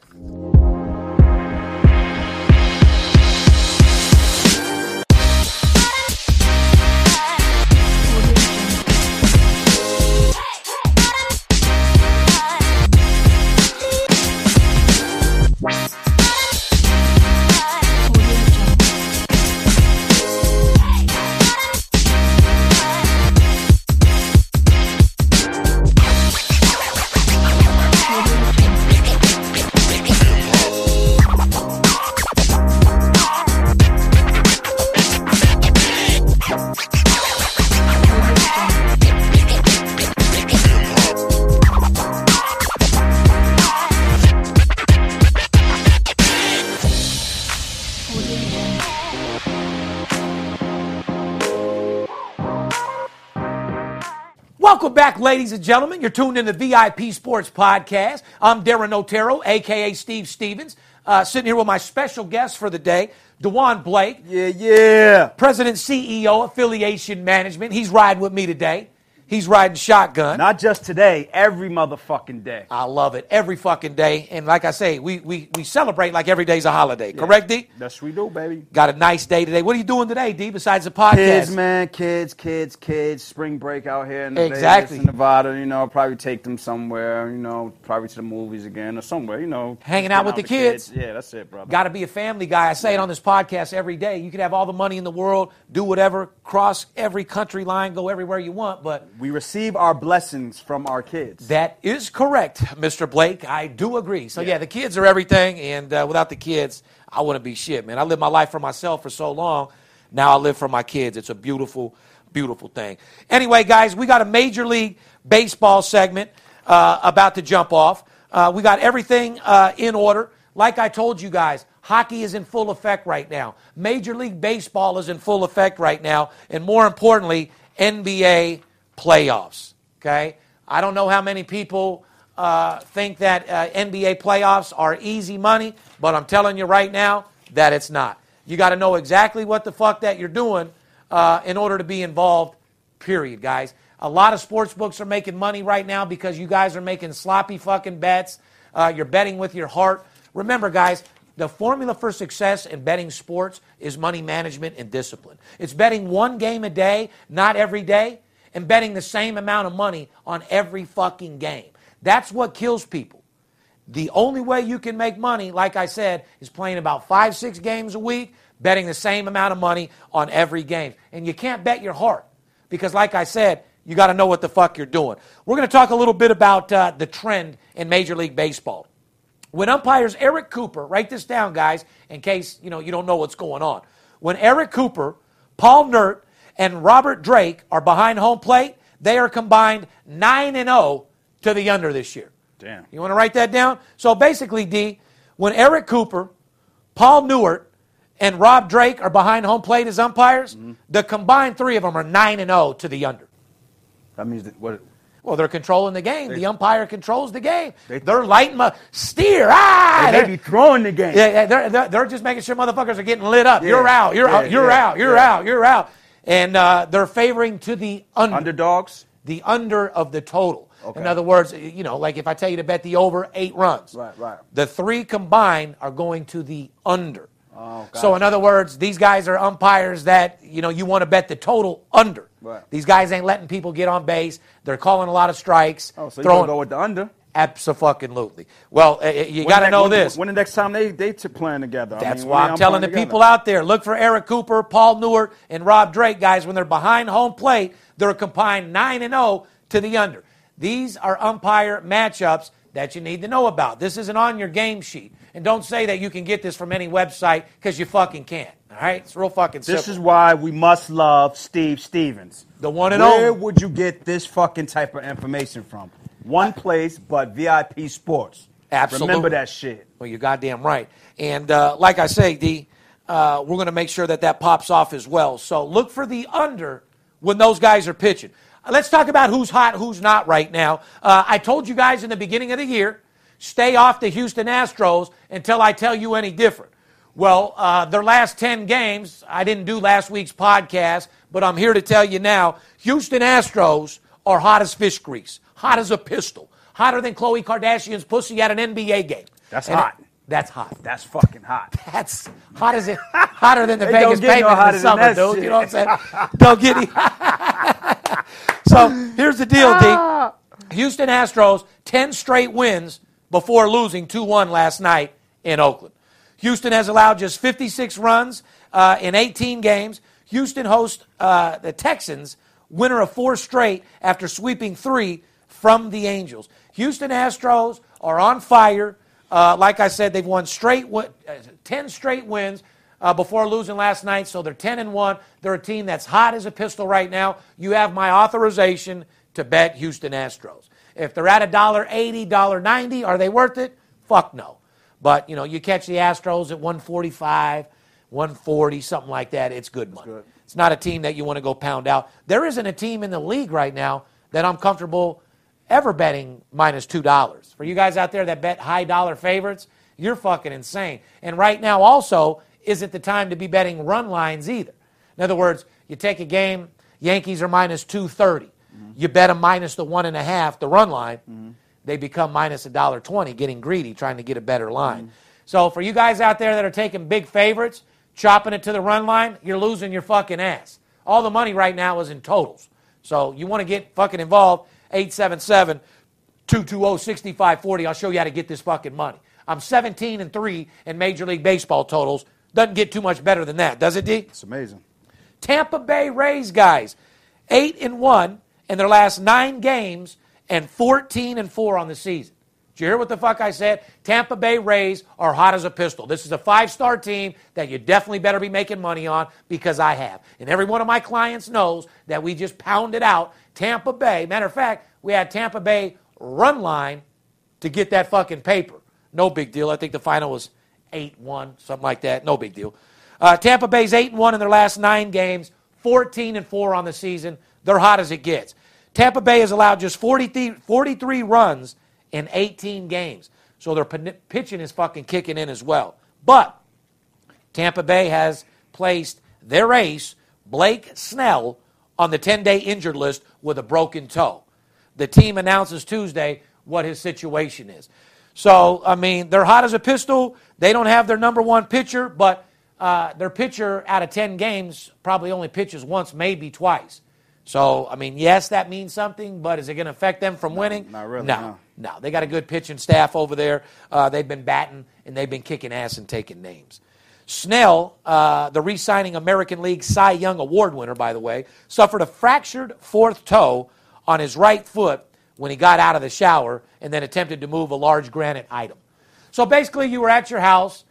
Ladies and gentlemen. You're tuned in to VIP Sports Podcast. I'm Darin Notaro, aka Steve Stevens, uh, sitting here with my special guest for the day, Dejaun Blake, Yeah, yeah. President, CEO, Affiliation Management. He's riding with me today. He's riding shotgun. Not just today, every motherfucking day. I love it every fucking day. And like I say, we, we, we celebrate like every day's a holiday. Correct, D? That's what we do, baby. Got a nice day today. What are you doing today, D, besides the podcast? Kids, man, kids, kids, kids. Spring break out here in Exactly. Vegas, in Nevada. You know, probably take them somewhere. You know, probably to the movies again or somewhere. You know, Hanging out with the kids. Yeah, that's it, brother. Got to be a family guy. I say it on this podcast every day. You could have all the money in the world, do whatever, cross every country line, go everywhere you want, but we receive our blessings from our kids. that is correct, Mr. Blake. I do agree. So, yeah, the kids are everything, and uh, without the kids, I wouldn't be shit, man. I lived my life for myself for so long. Now I live for my kids. It's a beautiful, beautiful thing. Anyway, guys, we got a Major League Baseball segment uh, about to jump off. Uh, we got everything uh, in order. Like I told you guys, hockey is in full effect right now. Major League Baseball is in full effect right now. And more importantly, NBA playoffs. Okay? I don't know how many people uh, think that uh, NBA playoffs are easy money, but I'm telling you right now that it's not. You got to know exactly what the fuck that you're doing uh, in order to be involved, period, guys. A lot of sports books are making money right now because you guys are making sloppy fucking bets. Uh, you're betting with your heart. Remember, guys, the formula for success in betting sports is money management and discipline. It's betting one game a day, not every day, and betting the same amount of money on every fucking game. That's what kills people. The only way you can make money, like I said, is playing about five, six games a week, betting the same amount of money on every game. And you can't bet your heart because, like I said, you got to know what the fuck you're doing. We're going to talk a little bit about uh, the trend in Major League Baseball. When umpires Eric Cooper, write this down, guys, in case you know you don't know what's going on. When Eric Cooper, Paul Nauert, and Robert Drake are behind home plate, they are combined nine and 0 to the under this year. Damn. You want to write that down? So basically, D, when Eric Cooper, Paul Nauert, and Rob Drake are behind home plate as umpires, mm-hmm. the combined three of them are nine and 0 to the under. That means that what? Well, they're controlling the game. They, the umpire controls the game. They, are lighting my steer. Ah, they, they be throwing the game. Yeah, yeah they're, they're, they're, just making sure motherfuckers are getting lit up. Yeah, you're out. You're yeah, out. You're yeah, out. You're out. You're out. And uh, they're favoring to the under. Underdogs. The under of the total. Okay. In other words, you know, like if I tell you to bet the over eight runs, right, right. The three combined are going to the under. Oh, gotcha. So in other words, these guys are umpires that you know you want to bet the total under. Right. These guys ain't letting people get on base. They're calling a lot of strikes. Oh, so throwing, you go with the under? Absolutely. Well, uh, you got to know when, this. When the next time they they t- playing together? That's I mean, why I'm telling the together? people out there: look for Eric Cooper, Paul Nauert, and Rob Drake, guys. When they're behind home plate, they're combined nine and zero to the under. These are umpire matchups that you need to know about. This isn't on your game sheet. And don't say that you can get this from any website because you fucking can't. All right? It's real fucking simple. This is why we must love Steve Stevens. The one and only. Where would you get this fucking type of information from? One place, but VIP Sports. Absolutely. Remember that shit. Well, you're goddamn right. And uh, like I say, D, uh, we're going to make sure that that pops off as well. So look for the under when those guys are pitching. Let's talk about who's hot, who's not right now. Uh, I told you guys in the beginning of the year Stay off the Houston Astros until I tell you any different. Well, uh, their last 10 games, I didn't do last week's podcast, but I'm here to tell you now Houston Astros are hot as fish grease, hot as a pistol, hotter than Khloe Kardashian's pussy at an NBA game. That's and hot. It, that's hot. That's fucking hot. That's hot as it hotter than the Vegas pavement no in the summer, dude. Shit. You know what I'm saying? Don't get it. so here's the deal, D. Houston Astros, 10 straight wins before losing 2 1 last night in Oakland. Houston has allowed just 56 runs uh, in 18 games. Houston hosts uh, the Texans, winner of four straight after sweeping three from the Angels. Houston Astros are on fire. Uh, like I said, they've won straight uh, 10 straight wins uh, before losing last night, so they're 10 and 1. They're a team that's hot as a pistol right now. You have my authorization to bet Houston Astros. If they're at a dollar eighty, dollar ninety, are they worth it? Fuck no. But you know, you catch the Astros at 145, 140, something like that. It's good money. Good. It's not a team that you want to go pound out. There isn't a team in the league right now that I'm comfortable ever betting minus two dollars. For you guys out there that bet high dollar favorites, you're fucking insane. And right now, also, isn't the time to be betting run lines either. In other words, you take a game, Yankees are minus 230. Mm-hmm. You bet them minus the one and a half, the run line. Mm-hmm. They become minus a dollar twenty, getting greedy, trying to get a better line. Mm-hmm. So for you guys out there that are taking big favorites, chopping it to the run line, you're losing your fucking ass. All the money right now is in totals. So you want to get fucking involved, 877 220 6540. I'll show you how to get this fucking money. I'm 17 and 3 in Major League Baseball totals. Doesn't get too much better than that, does it, D? It's amazing. Tampa Bay Rays, guys, 8 and 1 in their last nine games and 14 and 4 on the season. Did you hear what the fuck I said? Tampa Bay Rays are hot as a pistol. This is a five star team that you definitely better be making money on because I have. And every one of my clients knows that we just pounded out Tampa Bay. Matter of fact, we had Tampa Bay run line to get that fucking paper. No big deal. I think the final was 8 1, something like that. No big deal. Uh, Tampa Bay's 8 1 in their last nine games, 14 and 4 on the season. They're hot as it gets. Tampa Bay has allowed just 43, 43 runs in 18 games. So their pitching is fucking kicking in as well. But Tampa Bay has placed their ace, Blake Snell, on the 10 day injured list with a broken toe. The team announces Tuesday what his situation is. So, I mean, they're hot as a pistol. They don't have their number one pitcher, but uh, their pitcher out of 10 games probably only pitches once, maybe twice. So, I mean, yes, that means something, but is it going to affect them from winning? not really, No, no. No. They got a good pitching staff over there. Uh, they've been batting and they've been kicking ass and taking names. Snell, uh, the re signing American League Cy Young Award winner, by the way, suffered a fractured fourth toe on his right foot when he got out of the shower and then attempted to move a large granite item. So basically, you were at your house,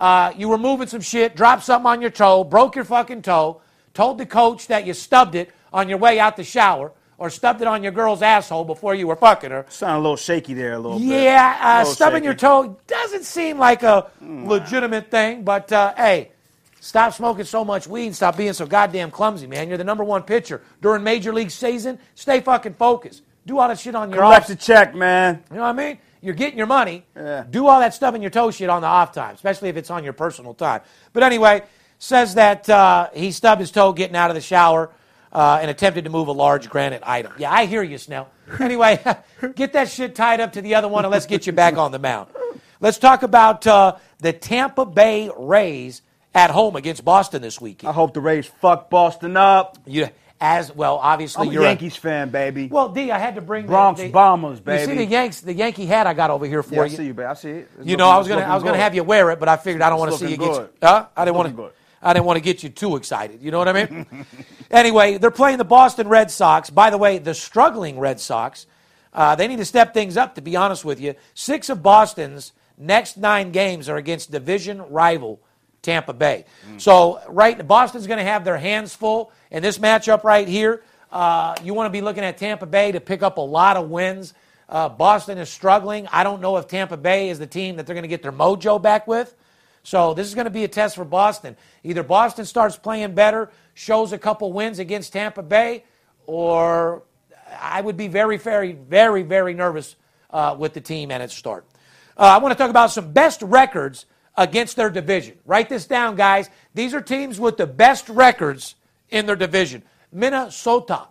uh, you were moving some shit, dropped something on your toe, broke your fucking toe, told the coach that you stubbed it on your way out the shower or stubbed it on your girl's asshole before you were fucking her. Sound a little shaky there, a little bit. Yeah, uh, little stubbing shaky. your toe doesn't seem like a legitimate thing, but uh, hey, stop smoking so much weed and stop being so goddamn clumsy, man. You're the number one pitcher during Major League season. Stay fucking focused. Do all that shit on your Collect off. the check, man. You know what I mean? You're getting your money. Yeah. Do all that stubbing your toe shit on the off time, especially if it's on your personal time. But anyway, says that uh, he stubbed his toe getting out of the shower uh, and attempted to move a large granite item. Yeah, I hear you, Snell. Anyway, get that shit tied up to the other one and let's get you back on the mound. Let's talk about uh, the Tampa Bay Rays at home against Boston this weekend. I hope the Rays fuck Boston up. You, as well, obviously I'm a you're Yankees fan, baby. well, D, I had to bring the- Bronx the, Bombers, baby. You see the Yanks, the Yankee hat I got over here for yeah, I you. see you, baby. I see it. It's You know, I was gonna, I was gonna looking have you wear it, but I figured I don't want to see you looking get. good. Huh? I didn't want to. I didn't want to get you too excited. You know what I mean? anyway, they're playing the Boston Red Sox. By the way, the struggling Red Sox. Uh, they need to step things up. To be honest with you, six of Boston's next nine games are against division rival Tampa Bay. So, right, Boston's going to have their hands full in this matchup right here. Uh, you want to be looking at Tampa Bay to pick up a lot of wins. Uh, Boston is struggling. I don't know if Tampa Bay is the team that they're going to get their mojo back with. So this is going to be a test for Boston. Either Boston starts playing better, shows a couple wins against Tampa Bay, or I would be very, very, very, very nervous uh, with the team at its start. Uh, I want to talk about some best records against their division. Write this down, guys. These are teams with the best records in their division. Minnesota.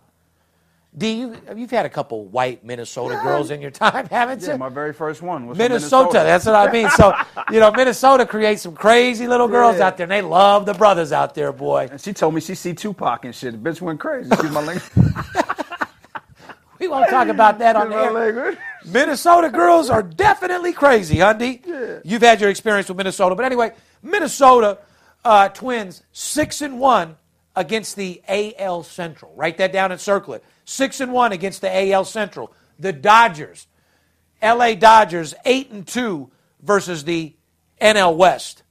D, you, you've had a couple white Minnesota girls in your time, haven't you? Yeah, my very first one was from Minnesota, That's what I mean. So, you know, Minnesota creates some crazy little girls Yeah. out there, and they love the brothers out there, boy. And she told me she see Tupac and shit. The bitch went crazy. She's my language. We won't talk about that on the air. Minnesota girls are definitely crazy, Hundy. You've had your experience with Minnesota, but anyway, Minnesota uh, Twins six and one against the AL Central. Write that down and circle it. Six and one against the AL Central. The Dodgers, LA Dodgers, eight and two versus the NL West.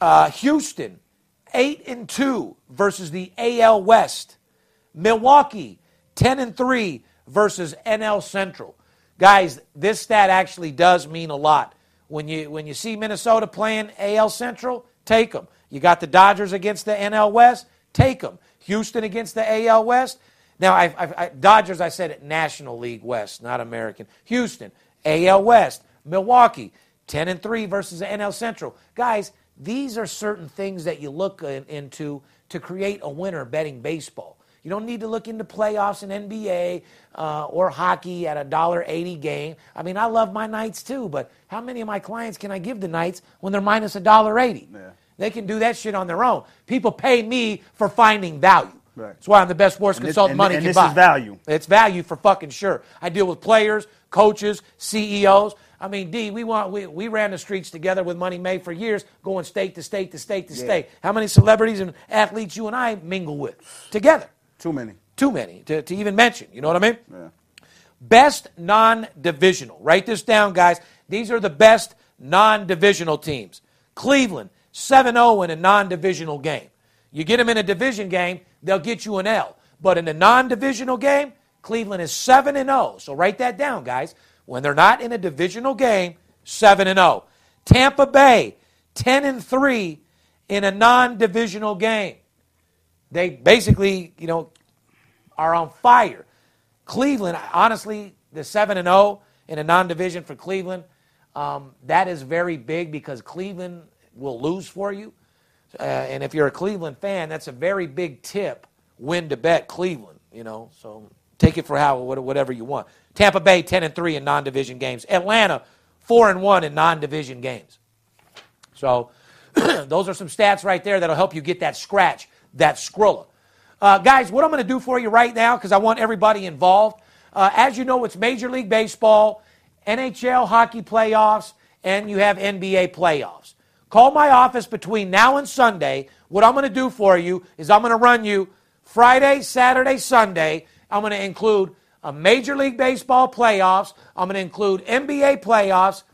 Uh, Houston, eight and two versus the AL West. Milwaukee, 10 and 3 versus NL Central. Guys, this stat actually does mean a lot. When you when you see Minnesota playing AL Central, take them. You got the Dodgers against the NL West, take them. Houston against the AL West. Now, I, I, I, Dodgers, I said it National League West, not American. Houston, AL West. Milwaukee, 10 and 3 versus the NL Central. Guys, these are certain things that you look in- into to create a winner betting baseball. You don't need to look into playoffs in NBA uh, or hockey at a dollar eighty game. I mean, I love my Knights too, but how many of my clients can I give the Knights when they're minus a dollar eighty? They can do that shit on their own. People pay me for finding value. Right. That's why I'm the best sports And this- consultant and- money and can this buy. is value. It's value for fucking sure. I deal with players, coaches, CEOs. I mean, D, we want we, we ran the streets together with Money May for years, going state to state to state to state. How many celebrities and athletes you and I mingle with together? Too many. Too many to, to even mention. You know what I mean? Yeah. Best non divisional. Write this down, guys. These are the best non divisional teams. Cleveland, 7 0 in a non divisional game. You get them in a division game, they'll get you an L. But in a non divisional game, Cleveland is 7 0. So write that down, guys. When they're not in a divisional game, 7 0. Tampa Bay, 10 and 3 in a non divisional game. They basically, you know, are on fire. Cleveland, honestly, the 7 and 0 in a non division for Cleveland, um, that is very big because Cleveland will lose for you. Uh, and if you're a Cleveland fan, that's a very big tip win to bet Cleveland, you know. So take it for how whatever you want. Tampa Bay 10 and 3 in non-division games. Atlanta 4 and 1 in non-division games. So those are some stats right there that'll help you get that scratch, that Skrilla. Uh, guys, what I'm going to do for you right now, because I want everybody involved. Uh, as you know, it's Major League Baseball, NHL hockey playoffs, and you have NBA playoffs. Call my office between now and Sunday. What I'm going to do for you is I'm going to run you Friday, Saturday, Sunday. I'm going to include a Major League Baseball playoffs. I'm going to include NBA playoffs,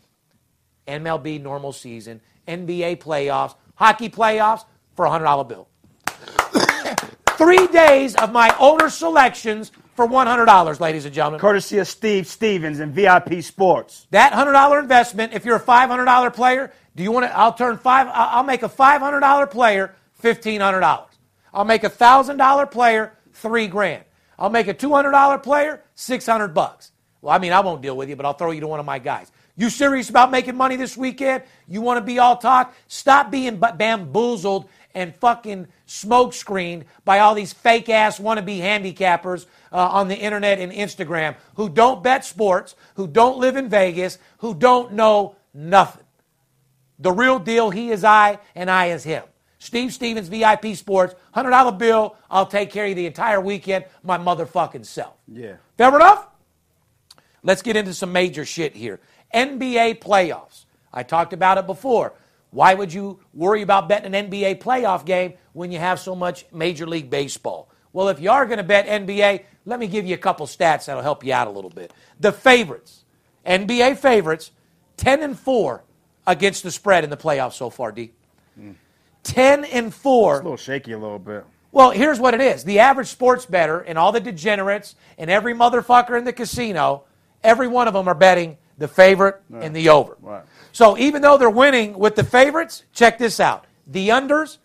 MLB normal season, NBA playoffs, hockey playoffs for a $100 bill. Three days of my owner selections for $100, ladies and gentlemen. Courtesy of Steve Stevens and VIP Sports. That $100 investment, if you're a $500 player, do you want to? I'll turn five, I'll make a $500 player $1,500. I'll make a $1,000 player three grand. I'll make a $200 player 600 bucks. Well, I mean, I won't deal with you, but I'll throw you to one of my guys. You serious about making money this weekend? You want to be all talk? Stop being bamboozled and fucking smoke screened by all these fake ass wannabe handicappers uh, on the internet and Instagram who don't bet sports, who don't live in Vegas, who don't know nothing. The real deal, he is I and I is him. Steve Stevens, VIP Sports, $100 bill. I'll take care of you the entire weekend, my motherfucking self. Yeah. Fair enough? Let's get into some major shit here. NBA playoffs. I talked about it before. Why would you worry about betting an NBA playoff game when you have so much Major League Baseball? Well, if you are going to bet NBA, let me give you a couple stats that'll help you out a little bit. The favorites, NBA favorites, 10 and 4 against the spread in the playoffs so far, D. Mm. 10 and 4. It's a little shaky a little bit. Well, here's what it is. The average sports better and all the degenerates and every motherfucker in the casino, every one of them are betting the favorite and the over. Right. So even though they're winning with the favorites, check this out. The unders,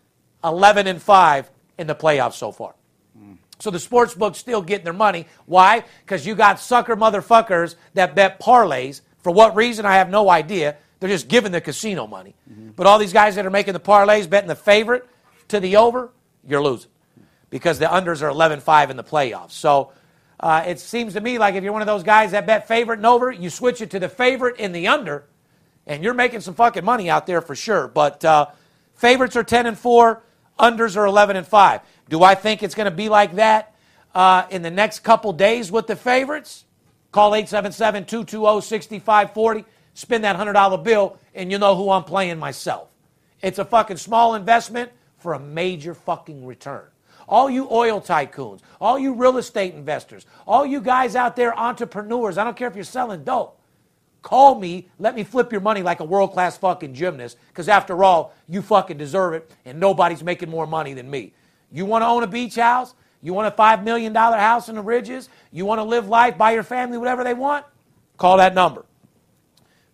11 and 5 in the playoffs so far. Mm. So the sports book's still getting their money. Why? Because you got sucker motherfuckers that bet parlays. For what reason, I have no idea. They're just giving the casino money. Mm-hmm. But all these guys that are making the parlays, betting the favorite to the over, you're losing because the unders are 11 5 in the playoffs. So uh, it seems to me like if you're one of those guys that bet favorite and over, you switch it to the favorite in the under, and you're making some fucking money out there for sure. But uh, favorites are 10 and 4, unders are 11 and 5. Do I think it's going to be like that uh, in the next couple days with the favorites? Call 877 220 6540 spend that $100 bill, and you know who I'm playing myself. It's a fucking small investment for a major fucking return. All you oil tycoons, all you real estate investors, all you guys out there, entrepreneurs, I don't care if you're selling dope. Call me, let me flip your money like a world class fucking gymnast, because after all, you fucking deserve it, and nobody's making more money than me. You want to own a beach house? You want a $5 million house in the ridges? You want to live life, buy your family whatever they want? Call that number.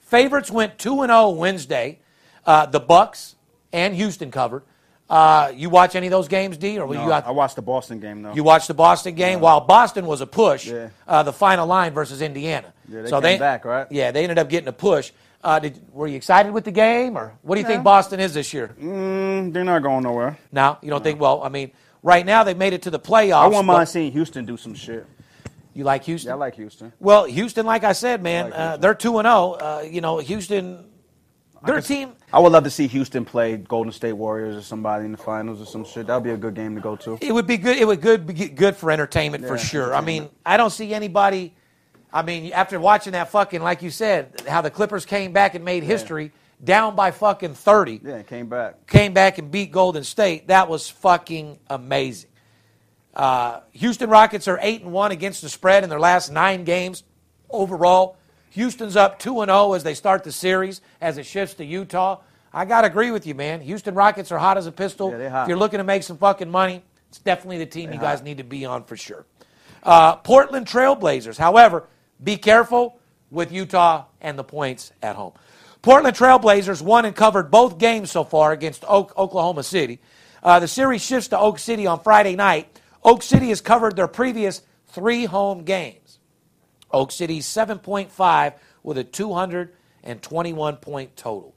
Favorites went 2 0 Wednesday. Uh, the Bucks and Houston covered. Uh, you watch any of those games, D? Or no, you I watched the Boston game though. You watched the Boston game yeah. while Boston was a push. Yeah. Uh, the final line versus Indiana. Yeah, they so came they, back, right? Yeah, they ended up getting a push. Uh, did, were you excited with the game, or what do you think Boston is this year? Mm, they're not going nowhere. No, you don't no. think? Well, I mean, right now they made it to the playoffs. I wouldn't mind seeing Houston do some shit. You like Houston? Yeah, I like Houston. Well, Houston, like I said, man, I like uh, they're two and zero. Oh. Uh, you know, Houston their team. I would love to see Houston play Golden State Warriors or somebody in the finals or some shit. That would be a good game to go to. It would be good. It would good be good for entertainment yeah, for sure. I mean, I don't see anybody. I mean, after watching that fucking, like you said, how the Clippers came back and made history yeah. down by fucking thirty. Yeah, came back. Came back and beat Golden State. That was fucking amazing. Uh, Houston Rockets are eight and one against the spread in their last nine games overall. Houston's up 2 and 0 as they start the series as it shifts to Utah. I got to agree with you, man. Houston Rockets are hot as a pistol. Yeah, if you're looking to make some fucking money, it's definitely the team they you guys hot. need to be on for sure. Uh, Portland Trailblazers, however, be careful with Utah and the points at home. Portland Trailblazers won and covered both games so far against Oak, Oklahoma City. Uh, the series shifts to Oak City on Friday night. Oak City has covered their previous three home games. Oak City 7.5 with a 221 point total.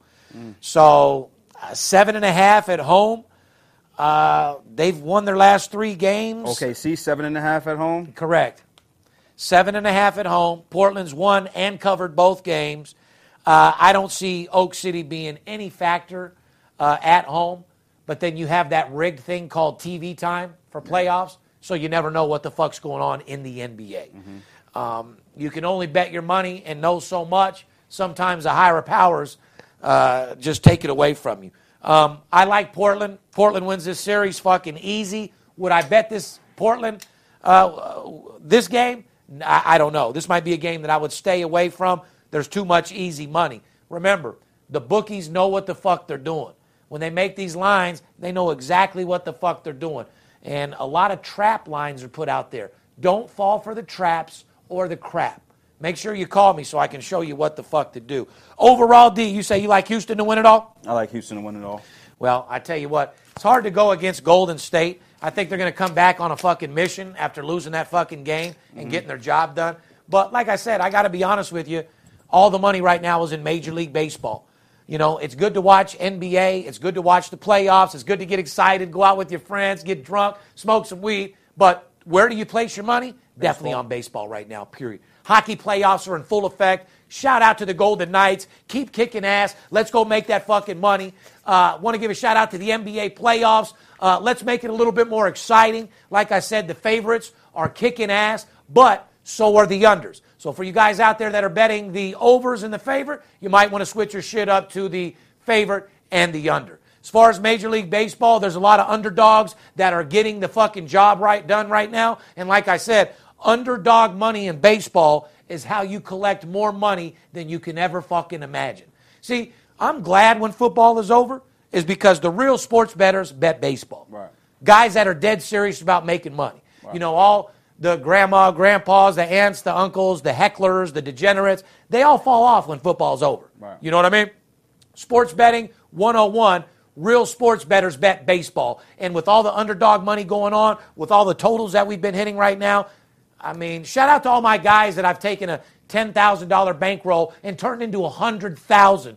So uh, seven and a half at home. Uh, they've won their last three games. Okay, see, seven and a half at home. Correct. Seven and a half at home. Portland's won and covered both games. Uh, I don't see Oak City being any factor uh, at home, but then you have that rigged thing called TV time for playoffs, so you never know what the fuck's going on in the NBA. Um, you can only bet your money and know so much. Sometimes the higher powers uh, just take it away from you. Um, I like Portland. Portland wins this series fucking easy. Would I bet this Portland uh, this game? I, I don't know. This might be a game that I would stay away from. There's too much easy money. Remember, the bookies know what the fuck they're doing. When they make these lines, they know exactly what the fuck they're doing. And a lot of trap lines are put out there. Don't fall for the traps or the crap. Make sure you call me so I can show you what the fuck to do. Overall, D, you say you like Houston to win it all? I like Houston to win it all. Well, I tell you what, it's hard to go against Golden State. I think they're going to come back on a fucking mission after losing that fucking game and mm-hmm. getting their job done. But like I said, I got to be honest with you. All the money right now is in Major League Baseball. You know, it's good to watch NBA. It's good to watch the playoffs. It's good to get excited, go out with your friends, get drunk, smoke some weed. But where do you place your money? Definitely on baseball right now, period. Hockey playoffs are in full effect. Shout out to the Golden Knights. Keep kicking ass. Let's go make that fucking money. Uh, Want to give a shout out to the NBA playoffs. Uh, let's make it a little bit more exciting. Like I said, the favorites are kicking ass, but so are the unders. So for you guys out there that are betting the overs and the favorite, you might want to switch your shit up to the favorite and the under. As far as Major League Baseball, there's a lot of underdogs that are getting the fucking job right done right now. And like I said, underdog money in baseball is how you collect more money than you can ever fucking imagine. See, I'm glad when football is over, is because the real sports bettors bet baseball. Right. Guys that are dead serious about making money. Right. You know, all the grandma, grandpas, the aunts, the uncles, the hecklers, the degenerates, they all fall off when football's over. Right. You know what I mean? Sports betting 101. Real sports bettors bet baseball. And with all the underdog money going on, with all the totals that we've been hitting right now, I mean, shout out to all my guys that I've taken a $10,000 bankroll and turned into a 100000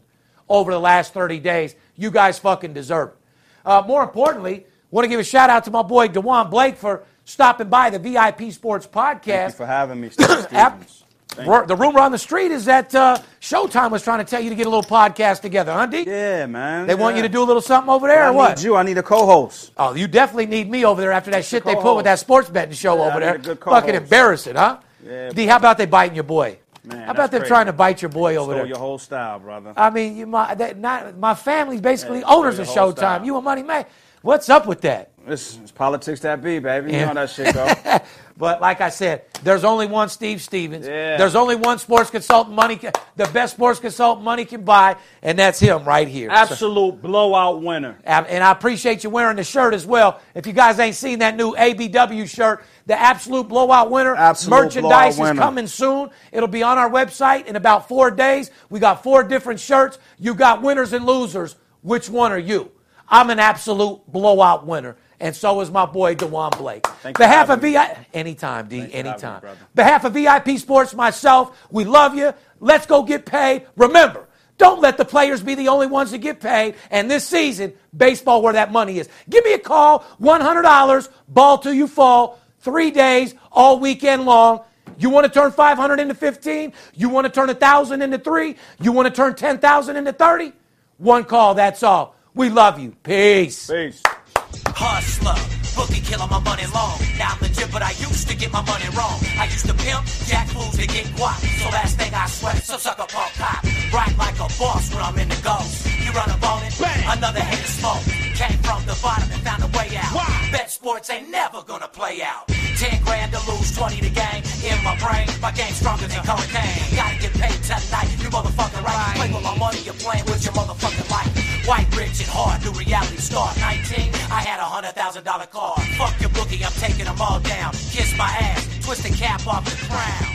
over the last 30 days. You guys fucking deserve it. Uh, more importantly, want to give a shout out to my boy Dejaun Blake for stopping by the VIP Sports Podcast. Thank you for having me, Steve Stevens. The rumor on the street is that uh, Showtime was trying to tell you to get a little podcast together, huh, D? Yeah, man. They want you to do a little something over there, I or need what? you. I need a co-host. Oh, you definitely need me over there after that shit they put with that sports betting show Yeah, over there. Fucking embarrassing, huh? Yeah, D, how about they biting your boy? Man, how about them crazy. trying to bite your boy over there? your whole style, brother. I mean, you my that, not my family's basically Yeah, owners of Showtime. style. You a money man. What's up with that? It's, it's politics that be, baby. You Yeah. know that shit go. But like I said, there's only one Steve Stevens. Yeah. There's only one sports consultant money, can, the best sports consultant money can buy, and that's him right here. So- Absolute blowout winner. and I appreciate you wearing the shirt as well. If you guys ain't seen that new ABW shirt, the Absolute Blowout Winner Absolute merchandise Blowout is Winner. coming soon. It'll be on our website in about four days. We got four different shirts. You got winners and losers. Which one are you? I'm an absolute blowout winner. And so is my boy Dejaun Blake. Thanks for Behalf of having VI, anytime, D, Thanks me, anytime. brother. Behalf of VIP Sports, myself, we love you. Let's go get paid. Remember, don't let the players be the only ones to get paid. And this season, baseball where that money is. Give me a call, $100, ball till you fall, three days, all weekend long. You want to turn 500 into 15? You want to turn 1,000 into 3? You want to turn 10,000 into 30? One call, that's all. We love you. Peace. Peace. Hustler, bookie killing my money long. Now I'm legit, but I used to get my money wrong. I used to pimp, jack fools to get guap. So last thing I sweat, so suck a punk pop. Right like a boss when I'm in the ghost. You run a bone another hit of smoke. Came from the bottom and found a way out. Why? Bet sports ain't never gonna play out. 10 grand to lose, 20 to gain. In my brain, my game stronger than cocaine. Gotta get paid tonight, you motherfucking right. Play with my money, you're playing with your motherfucking life. White, rich, and hard, new reality star. 19, I had a hundred thousand dollar car. Fuck your bookie, I'm taking them all down. Kiss my ass, twist the cap off the crown.